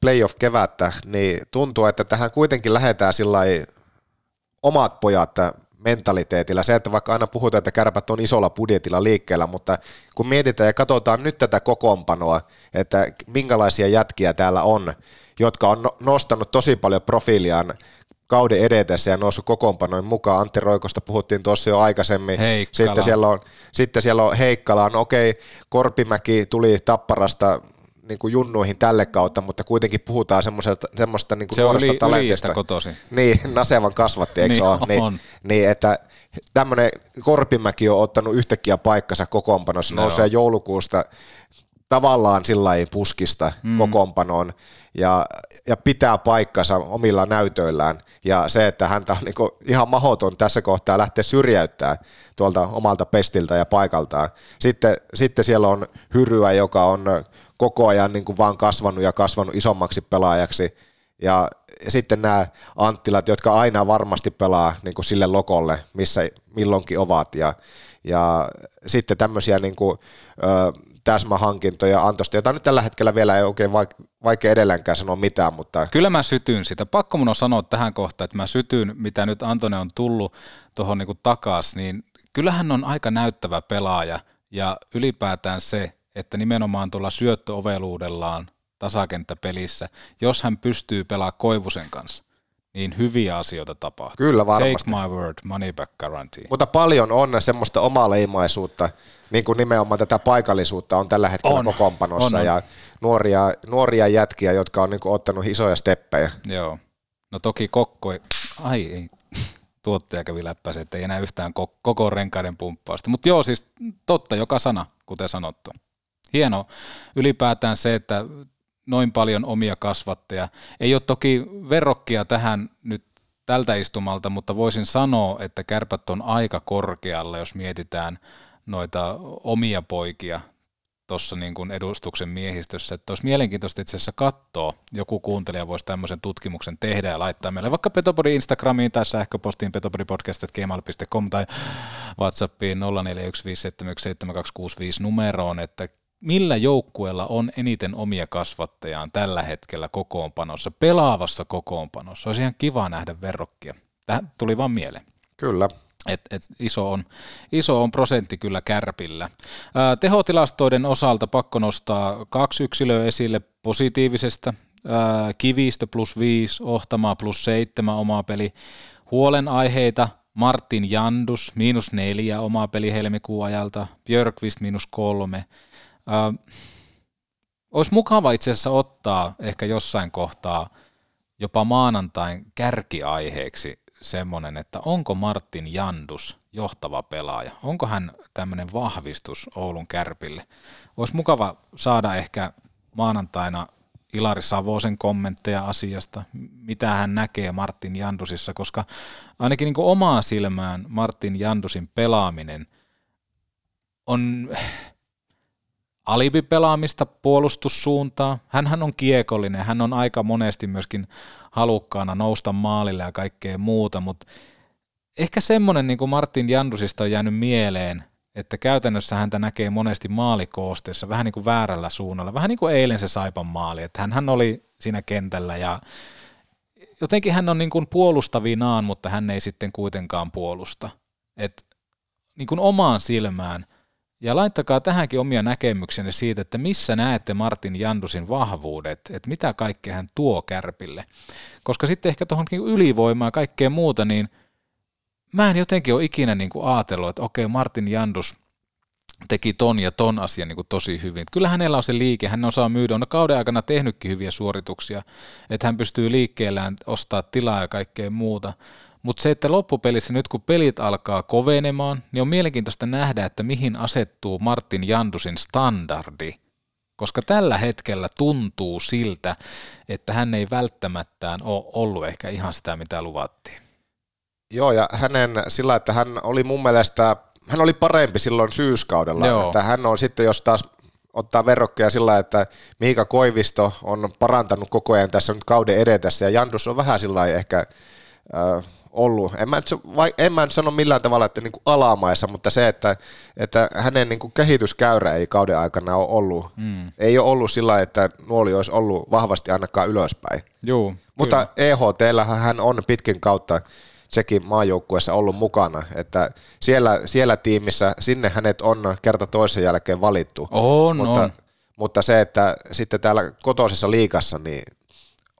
playoff-kevättä, niin tuntuu, että tähän kuitenkin lähdetään sillä omat pojat mentaliteetillä. Se, että vaikka aina puhutaan, että kärpät on isolla budjetilla liikkeellä, mutta kun mietitään ja katsotaan nyt tätä kokoonpanoa, että minkälaisia jätkiä täällä on, jotka on no- nostanut tosi paljon profiiliaan kauden edetessä ja noussut kokoonpanoin mukaan. Antti Roikosta puhuttiin tuossa jo aikaisemmin. Heikkala. Sitten siellä on, sitten siellä on Heikkala. No okei, Korpimäki tuli Tapparasta niin kuin junnuihin tälle kautta, mutta kuitenkin puhutaan semmoisesta, semmoista niin kuin Se nuoresta yli, talentista. kotosi. Niin, Nasevan kasvatti, eikö Niin niin ole? Niin, on. niin, että tämmöinen Korpimäki on ottanut yhtäkkiä paikkansa kokoonpanossa, nousee joulukuusta tavallaan sillä lailla puskista mm. kokoonpanoon ja, ja pitää paikkansa omilla näytöillään. Ja se, että häntä on niinku ihan mahoton tässä kohtaa lähteä syrjäyttää tuolta omalta pestiltä ja paikaltaan. Sitten, sitten siellä on Hyryä, joka on koko ajan niinku vaan kasvanut ja kasvanut isommaksi pelaajaksi. Ja sitten nämä Anttilat, jotka aina varmasti pelaa niin kuin sille lokolle, missä milloinkin ovat. Ja, ja sitten tämmöisiä niin kuin, ö, täsmähankintoja Antosta, jota nyt tällä hetkellä vielä ei oikein vaik- vaikea edelläänkään sanoa mitään, mutta Kyllä mä sytyn sitä. Pakko mun on sanoa tähän kohtaan, että mä sytyn, mitä nyt Antone on tullut tuohon niin takas, niin kyllähän on aika näyttävä pelaaja ja ylipäätään se, että nimenomaan tuolla syöttöoveluudellaan tasakenttäpelissä, jos hän pystyy pelaamaan Koivusen kanssa, niin hyviä asioita tapahtuu. Kyllä varmasti. Take my word, money back guarantee. Mutta paljon on semmoista omaleimaisuutta, niin kuin nimenomaan tätä paikallisuutta on tällä hetkellä On. kokoonpanossa On, on. ja nuoria, nuoria jätkiä, jotka on niin kuin ottanut isoja steppejä. Joo. No toki kokko, ei- ai ei, tuottaja kävi läppäsi, että ei enää yhtään ko- koko renkaiden pumppausta. Mutta joo, siis totta joka sana, kuten sanottu. Hieno ylipäätään se, että noin paljon omia kasvatteja. Ei ole toki verrokkia tähän nyt tältä istumalta, mutta voisin sanoa, että kärpät on aika korkealla, jos mietitään noita omia poikia tuossa niin kuin edustuksen miehistössä, että olisi mielenkiintoista itse asiassa katsoa, joku kuuntelija voisi tämmöisen tutkimuksen tehdä ja laittaa meille vaikka Petopodin Instagramiin tai sähköpostiin petopodipodcast.gmail.com tai Whatsappiin 0415717265 numeroon, että millä joukkueella on eniten omia kasvattejaan tällä hetkellä kokoonpanossa, pelaavassa kokoonpanossa. Olisi ihan kiva nähdä verrokkia. Tähän tuli vaan mieleen. Kyllä. Et, et iso, on, iso on prosentti kyllä kärpillä. Ää, tehotilastoiden osalta pakko nostaa kaksi yksilöä esille positiivisesta. Ää, Kivistö plus 5, Ohtamaa plus 7 omaa peli. Huolenaiheita Martin Jandus miinus neljä omaa peli helmikuun ajalta, Björkvist miinus kolme. Ää, olisi mukava itse asiassa ottaa ehkä jossain kohtaa jopa maanantain kärkiaiheeksi semmoinen, että onko Martin Jandus johtava pelaaja? Onko hän tämmöinen vahvistus Oulun kärpille? Olisi mukava saada ehkä maanantaina Ilari Savosen kommentteja asiasta, mitä hän näkee Martin Jandusissa, koska ainakin niin kuin omaa silmään Martin Jandusin pelaaminen on alibipelaamista puolustussuuntaa. Hänhän on kiekollinen, hän on aika monesti myöskin halukkaana nousta maalille ja kaikkea muuta, mutta ehkä semmoinen niin kuin Martin Jandusista on jäänyt mieleen, että käytännössä häntä näkee monesti maalikoosteessa vähän niin kuin väärällä suunnalla, vähän niin kuin eilen se Saipan maali, että hän, oli siinä kentällä ja jotenkin hän on niin kuin puolustavinaan, mutta hän ei sitten kuitenkaan puolusta. Et niin kuin omaan silmään ja laittakaa tähänkin omia näkemyksenne siitä, että missä näette Martin Jandusin vahvuudet, että mitä kaikkea hän tuo kärpille. Koska sitten ehkä tuohon niin ylivoimaa ja kaikkea muuta, niin mä en jotenkin ole ikinä niin kuin ajatellut, että okei, Martin Jandus teki ton ja ton asian niin kuin tosi hyvin. Kyllä hänellä on se liike, hän osaa myydä, on kauden aikana tehnytkin hyviä suorituksia, että hän pystyy liikkeellään ostaa tilaa ja kaikkea muuta. Mutta se, että loppupelissä nyt kun pelit alkaa kovenemaan, niin on mielenkiintoista nähdä, että mihin asettuu Martin Jandusin standardi. Koska tällä hetkellä tuntuu siltä, että hän ei välttämättään ole ollut ehkä ihan sitä, mitä luvattiin. Joo, ja hänen sillä, että hän oli mun mielestä, hän oli parempi silloin syyskaudella. Joo. Että hän on sitten, jos taas ottaa verrokkeja sillä, että Miika Koivisto on parantanut koko ajan tässä nyt kauden edetessä, ja Jandus on vähän sillä ehkä äh, ollut, en mä, vai, en mä nyt sano millään tavalla, että niin kuin alamaissa, mutta se, että, että hänen niin kuin kehityskäyrä ei kauden aikana ole ollut, mm. ei ole ollut sillä että nuoli olisi ollut vahvasti ainakaan ylöspäin. Joo, Mutta EHT hän on pitkin kautta sekin maajoukkueessa ollut mukana, että siellä, siellä tiimissä sinne hänet on kerta toisen jälkeen valittu. On, mutta, on. mutta se, että sitten täällä kotoisessa liikassa, niin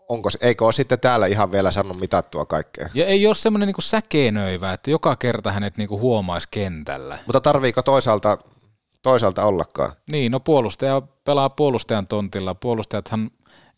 onko, se- eikö ole sitten täällä ihan vielä saanut mitattua kaikkea? Ja ei ole semmoinen niinku säkeenöivä, että joka kerta hänet niinku huomaisi kentällä. Mutta tarviiko toisaalta, toisaalta ollakaan? Niin, no puolustaja pelaa puolustajan tontilla. Puolustajathan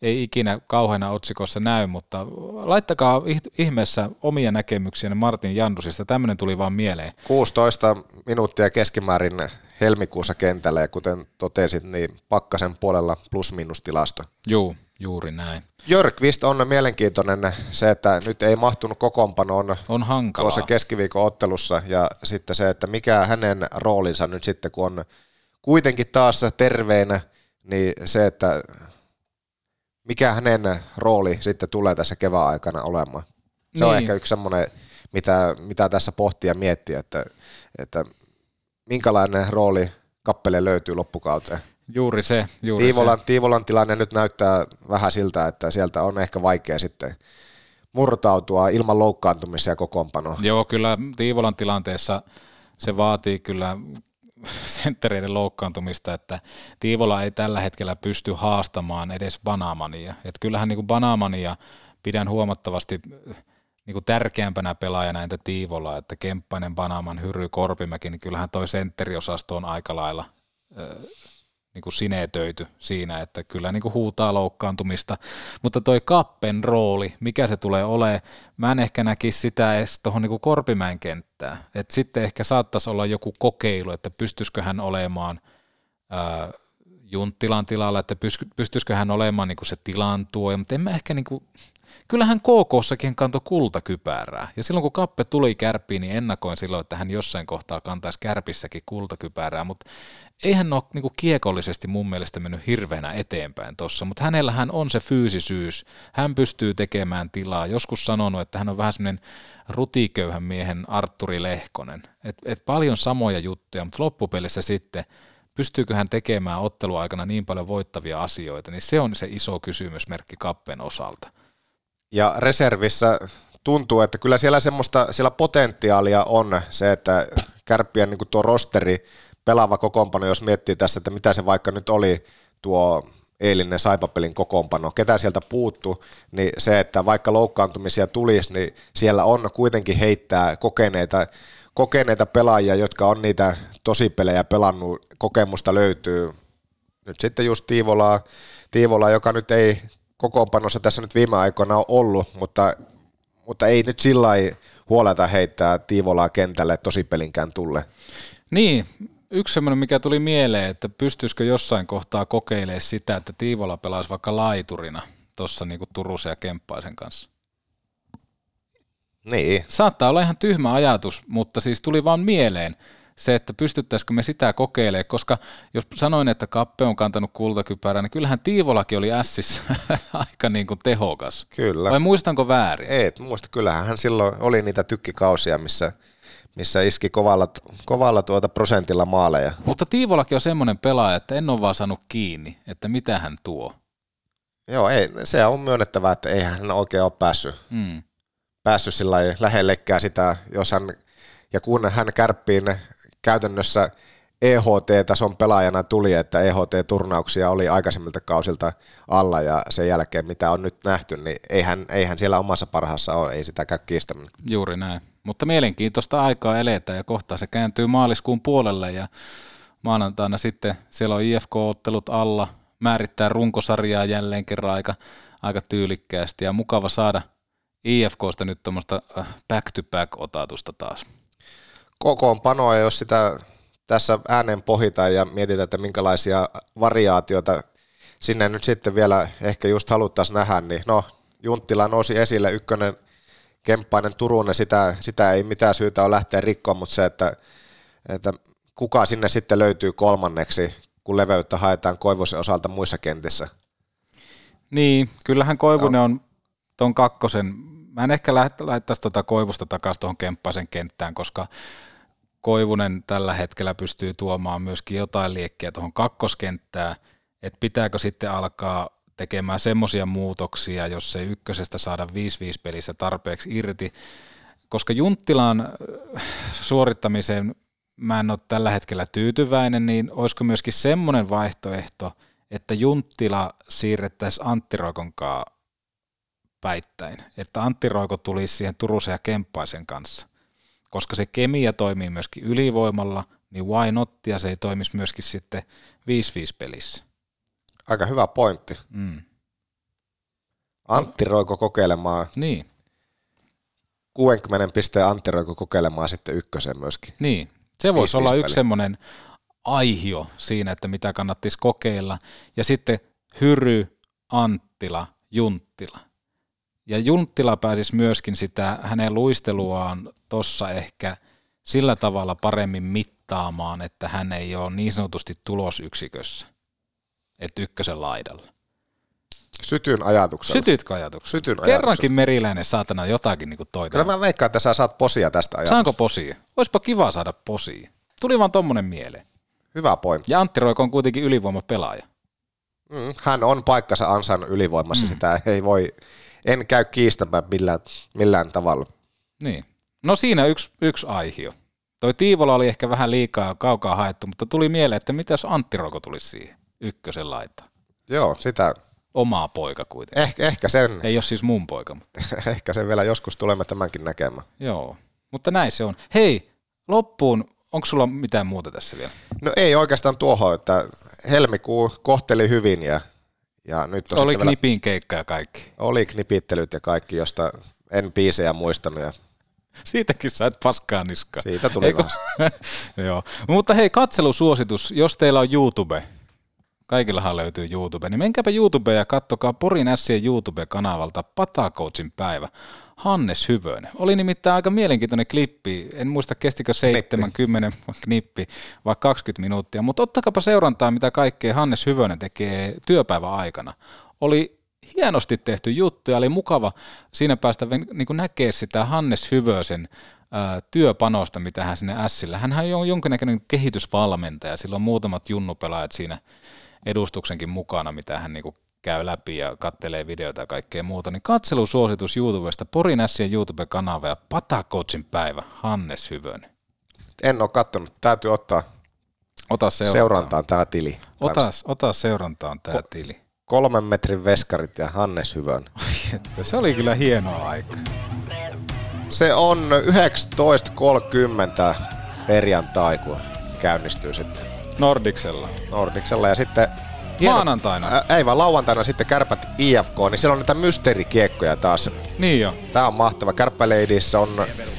ei ikinä kauheana otsikossa näy, mutta laittakaa ih- ihmeessä omia näkemyksiänne Martin Jandusista. Tämmöinen tuli vaan mieleen. 16 minuuttia keskimäärin helmikuussa kentällä ja kuten totesit, niin pakkasen puolella plus-minus tilasto. Juu, juuri näin. Jörkvist on mielenkiintoinen se, että nyt ei mahtunut kokoonpanoon On hankalaa. tuossa keskiviikon ottelussa ja sitten se, että mikä hänen roolinsa nyt sitten, kun on kuitenkin taas terveenä, niin se, että mikä hänen rooli sitten tulee tässä kevään aikana olemaan. Se on Niin. ehkä yksi semmoinen, mitä, mitä tässä pohtia ja miettiä, että, että minkälainen rooli kappele löytyy loppukauteen. Juuri se, juuri Tiivolan, se. Tiivolan tilanne nyt näyttää vähän siltä, että sieltä on ehkä vaikea sitten murtautua ilman loukkaantumisia kokoonpanoa. Joo, kyllä Tiivolan tilanteessa se vaatii kyllä senttereiden loukkaantumista, että Tiivola ei tällä hetkellä pysty haastamaan edes Banamania. Et kyllähän niin Banamania pidän huomattavasti niin kuin tärkeämpänä pelaajana entä Tiivola, että Kemppainen, Banaman, Hyry, Korpimäki, niin kyllähän toi sentteriosasto on aika lailla niin kuin sinetöity siinä, että kyllä niin kuin huutaa loukkaantumista, mutta toi Kappen rooli, mikä se tulee olemaan, mä en ehkä näkisi sitä edes tuohon niin Korpimäen kenttään, että sitten ehkä saattaisi olla joku kokeilu, että pystyisikö hän olemaan ää, Junttilan tilalla, että pystyisikö hän olemaan niin kuin se tilan tuo, mutta en mä ehkä niin kuin, kyllähän KK-sakin kantoi kultakypärää. Ja silloin kun Kappe tuli kärppiin, niin ennakoin silloin, että hän jossain kohtaa kantaisi kärpissäkin kultakypärää, mutta eihän ole niin kiekollisesti mun mielestä mennyt hirveänä eteenpäin tuossa, mutta hänellähän on se fyysisyys, hän pystyy tekemään tilaa. Joskus sanonut, että hän on vähän semmoinen rutiköyhän miehen Arturi Lehkonen. Et, et paljon samoja juttuja, mutta loppupelissä sitten pystyykö hän tekemään otteluaikana niin paljon voittavia asioita, niin se on se iso kysymysmerkki Kappen osalta. Ja reservissä tuntuu, että kyllä siellä semmoista, siellä potentiaalia on se, että kärppien niin tuo rosteri, pelaava kokoonpano, jos miettii tässä, että mitä se vaikka nyt oli tuo eilinen Saipapelin kokoonpano, ketä sieltä puuttu, niin se, että vaikka loukkaantumisia tulisi, niin siellä on kuitenkin heittää kokeneita, kokeneita pelaajia, jotka on niitä tosipelejä pelannut, kokemusta löytyy. Nyt sitten just Tiivolaa, Tiivolaa joka nyt ei kokoonpanossa tässä nyt viime aikoina ole ollut, mutta, mutta ei nyt sillä huoleta heittää Tiivolaa kentälle tosipelinkään tulle. Niin, yksi semmoinen, mikä tuli mieleen, että pystyisikö jossain kohtaa kokeilemaan sitä, että Tiivola pelaisi vaikka laiturina tuossa niinku Turusen ja Kemppaisen kanssa. Niin, Saattaa olla ihan tyhmä ajatus, mutta siis tuli vaan mieleen se, että pystyttäisikö me sitä kokeilemaan, koska jos sanoin, että Kappe on kantanut kultakypärää, niin kyllähän Tiivolakin oli ässissä aika niin kuin tehokas. kyllä. Vai muistanko väärin? Ei, muista, kyllähän hän silloin oli niitä tykkikausia, missä, missä iski kovalla, kovalla tuota prosentilla maaleja. Mutta Tiivolakin on semmoinen pelaaja, että en ole vaan saanut kiinni, että mitä hän tuo. Joo, ei, se on myönnettävää, että eihän hän oikein ole päässyt, Mm. päässyt sillä lähellekään sitä, jos hän, ja kun hän kärppiin, käytännössä EHT-tason pelaajana tuli, että EHT-turnauksia oli aikaisemmilta kausilta alla ja sen jälkeen mitä on nyt nähty, niin eihän, eihän siellä omassa parhaassa ole, ei sitä käy kiistämään. Juuri näin. Mutta mielenkiintoista aikaa eletään ja kohta se kääntyy maaliskuun puolelle ja maanantaina sitten siellä on IFK-ottelut alla, määrittää runkosarjaa jälleen kerran aika, aika tyylikkäästi ja mukava saada IFKsta nyt tuommoista äh, back-to-back-otatusta taas. Kokoonpanoa, jos sitä tässä ääneen pohditaan ja mietitään, että minkälaisia variaatioita sinne nyt sitten vielä ehkä just haluttaisiin nähdä, niin no Junttila nousi esille, ykkönen Kemppainen Turunen, sitä, sitä ei mitään syytä ole lähteä rikkoon, mutta se, että, että kuka sinne sitten löytyy kolmanneksi, kun leveyttä haetaan Koivosen osalta muissa kentissä. Niin, kyllähän Koivunen on tuon kakkosen, mä en ehkä laittaisi tuota Koivusta takaisin tuohon Kemppaisen kenttään, koska Koivunen tällä hetkellä pystyy tuomaan myöskin jotain liekkiä tuohon kakkoskenttään, että pitääkö sitten alkaa tekemään semmoisia muutoksia, jos ei ykkösestä saada 5-5 pelissä tarpeeksi irti, koska Junttilan äh, suorittamiseen mä en ole tällä hetkellä tyytyväinen, niin olisiko myöskin semmoinen vaihtoehto, että Junttila siirrettäisiin Antti Roikonkaan päittäin, että Antti Roiko tulisi siihen Turusen ja Kemppaisen kanssa, koska se kemia toimii myöskin ylivoimalla, niin why not, ja se ei toimisi myöskin sitten 5-5 pelissä. Aika hyvä pointti. Mm. Antti Roiko kokeilemaan. Niin. 60 pisteen Antti Roiko kokeilemaan sitten ykkösen myöskin. Niin, se voisi olla yksi semmoinen aihio siinä, että mitä kannattaisi kokeilla. Ja sitten Hyry, Anttila, Junttila. Ja Junttila pääsisi myöskin sitä hänen luisteluaan tuossa ehkä sillä tavalla paremmin mittaamaan, että hän ei ole niin sanotusti tulosyksikössä, että ykkösen laidalla. Sytyn ajatuksella. Sytytkö ajatuksella? Sytyn Kerrankin ajatuksella. meriläinen saatana jotakin niin toita. Kyllä mä veikkaan, että sä saat posia tästä ajatuksesta. Saanko posia? Olisipa kiva saada posia. Tuli vaan tommonen mieleen. Hyvä pointti. Ja Antti Roiko on kuitenkin ylivoimapelaaja. Mm, hän on paikkansa ansan ylivoimassa, mm. sitä ei voi, en käy kiistämään millään, millään tavalla. Niin. No siinä yksi, yksi aihio. Toi Tiivola oli ehkä vähän liikaa kaukaa haettu, mutta tuli mieleen, että mitä jos Antti Roiko tulisi siihen ykkösen laitaan. Joo, sitä, omaa poika kuitenkin. Eh, ehkä sen. Ei ole siis mun poika. Mutta. ehkä sen vielä joskus tulemme tämänkin näkemään. Joo, mutta näin se on. Hei, loppuun, onko sulla mitään muuta tässä vielä? No ei oikeastaan tuohon, että helmikuu kohteli hyvin ja, ja nyt on Oli knipin vielä... keikka ja kaikki. Oli knipittelyt ja kaikki, josta en biisejä muistanut ja Siitäkin sait paskaa niskaa. Siitä tuli Eiku... Joo. Mutta hei, katselusuositus, jos teillä on YouTube, Kaikillahan löytyy YouTube, niin menkääpä YouTubeen ja kattokaa Porin Sien YouTube-kanavalta Patakoutsin päivä. Hannes Hyvönen. Oli nimittäin aika mielenkiintoinen klippi, en muista kestikö 70 knippi vai 20 minuuttia, mutta ottakapa seurantaa, mitä kaikkea Hannes Hyvönen tekee työpäivän aikana. Oli hienosti tehty juttu ja oli mukava siinä päästä niin näkee sitä Hannes Hyvösen työpanosta, mitä hän sinne Sillä. Hän on jonkinnäköinen kehitysvalmentaja, sillä on muutamat junnupelaajat siinä edustuksenkin mukana, mitä hän niin käy läpi ja kattelee videoita ja kaikkea muuta, niin katselusuositus YouTubesta, Porin Sien YouTube-kanava ja Patakoutsin päivä, Hannes Hyvönen. En ole kattonut, täytyy ottaa Ota seurantaan, seurantaan tämä tili. Ota, ota seurantaan tämä Ko- tili. Kolmen metrin veskarit ja Hannes Hyvön. se oli kyllä hienoa aika. Se on 19.30 perjantai, kun käynnistyy sitten. Nordiksella. Nordiksella ja sitten Hieno, Maanantaina. Ä, ei vaan lauantaina sitten kärpät IFK, niin siellä on näitä mysteerikiekkoja taas. Niin jo. Tää on mahtava. Kärppäleidissä on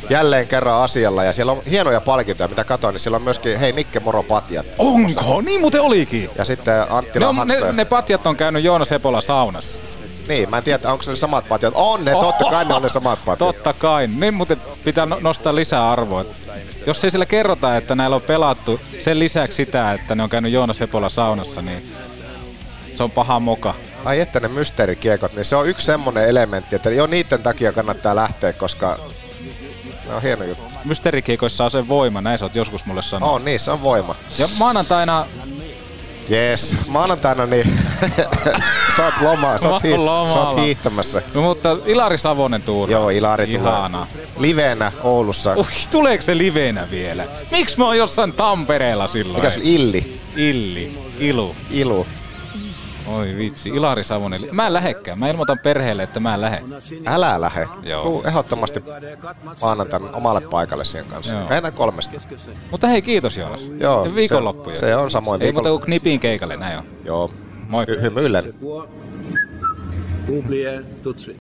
jälleen kerran asialla ja siellä on hienoja palkintoja, mitä katsoin, niin siellä on myöskin, hei Nikke Moro patjat. Onko? Niin muuten olikin. Ja sitten Antti ne, on, ne, ne patjat on käynyt Joonas Sepola saunassa. Niin, mä en tiedä, onko ne samat patjat. On ne, totta kai ne on ne samat patjat. Totta kai. Niin muuten pitää no- nostaa lisää arvoa. Jos ei sillä kerrota, että näillä on pelattu sen lisäksi sitä, että ne on käynyt Joonas Hepola saunassa, niin se on paha moka. Ai että ne mysteerikiekot, niin se on yksi semmonen elementti, että jo niiden takia kannattaa lähteä, koska ne on hieno juttu. Mysteerikiekoissa on se voima, näin sä oot joskus mulle sanonut. On, niissä on voima. Ja maanantaina Jees, maanantaina niin sä oot loma, sä oot, hii, sä oot hiihtämässä. No, mutta Ilari Savonen tuura. Joo, Ilari tulee Ihana. livenä Oulussa. Ui, tuleeko se livenä vielä? Miksi mä oon jossain Tampereella silloin? Mikäs? Illi? Illi. Ilu. Ilu. Oi vitsi, Ilari Savonen. Mä en lähekään. Mä ilmoitan perheelle, että mä en lähe. Älä lähe. Joo. Tuu ehdottomasti maanantaina omalle paikalle siihen kanssa. Joo. Lähetään kolmesta. Mutta hei, kiitos Joonas. Joo, Ja viikonloppuja. se- se on samoin Ei viikon- muuta kuin knipin keikalle, näin on. Joo. Moi. Hy- hymyillen. Tout de suite.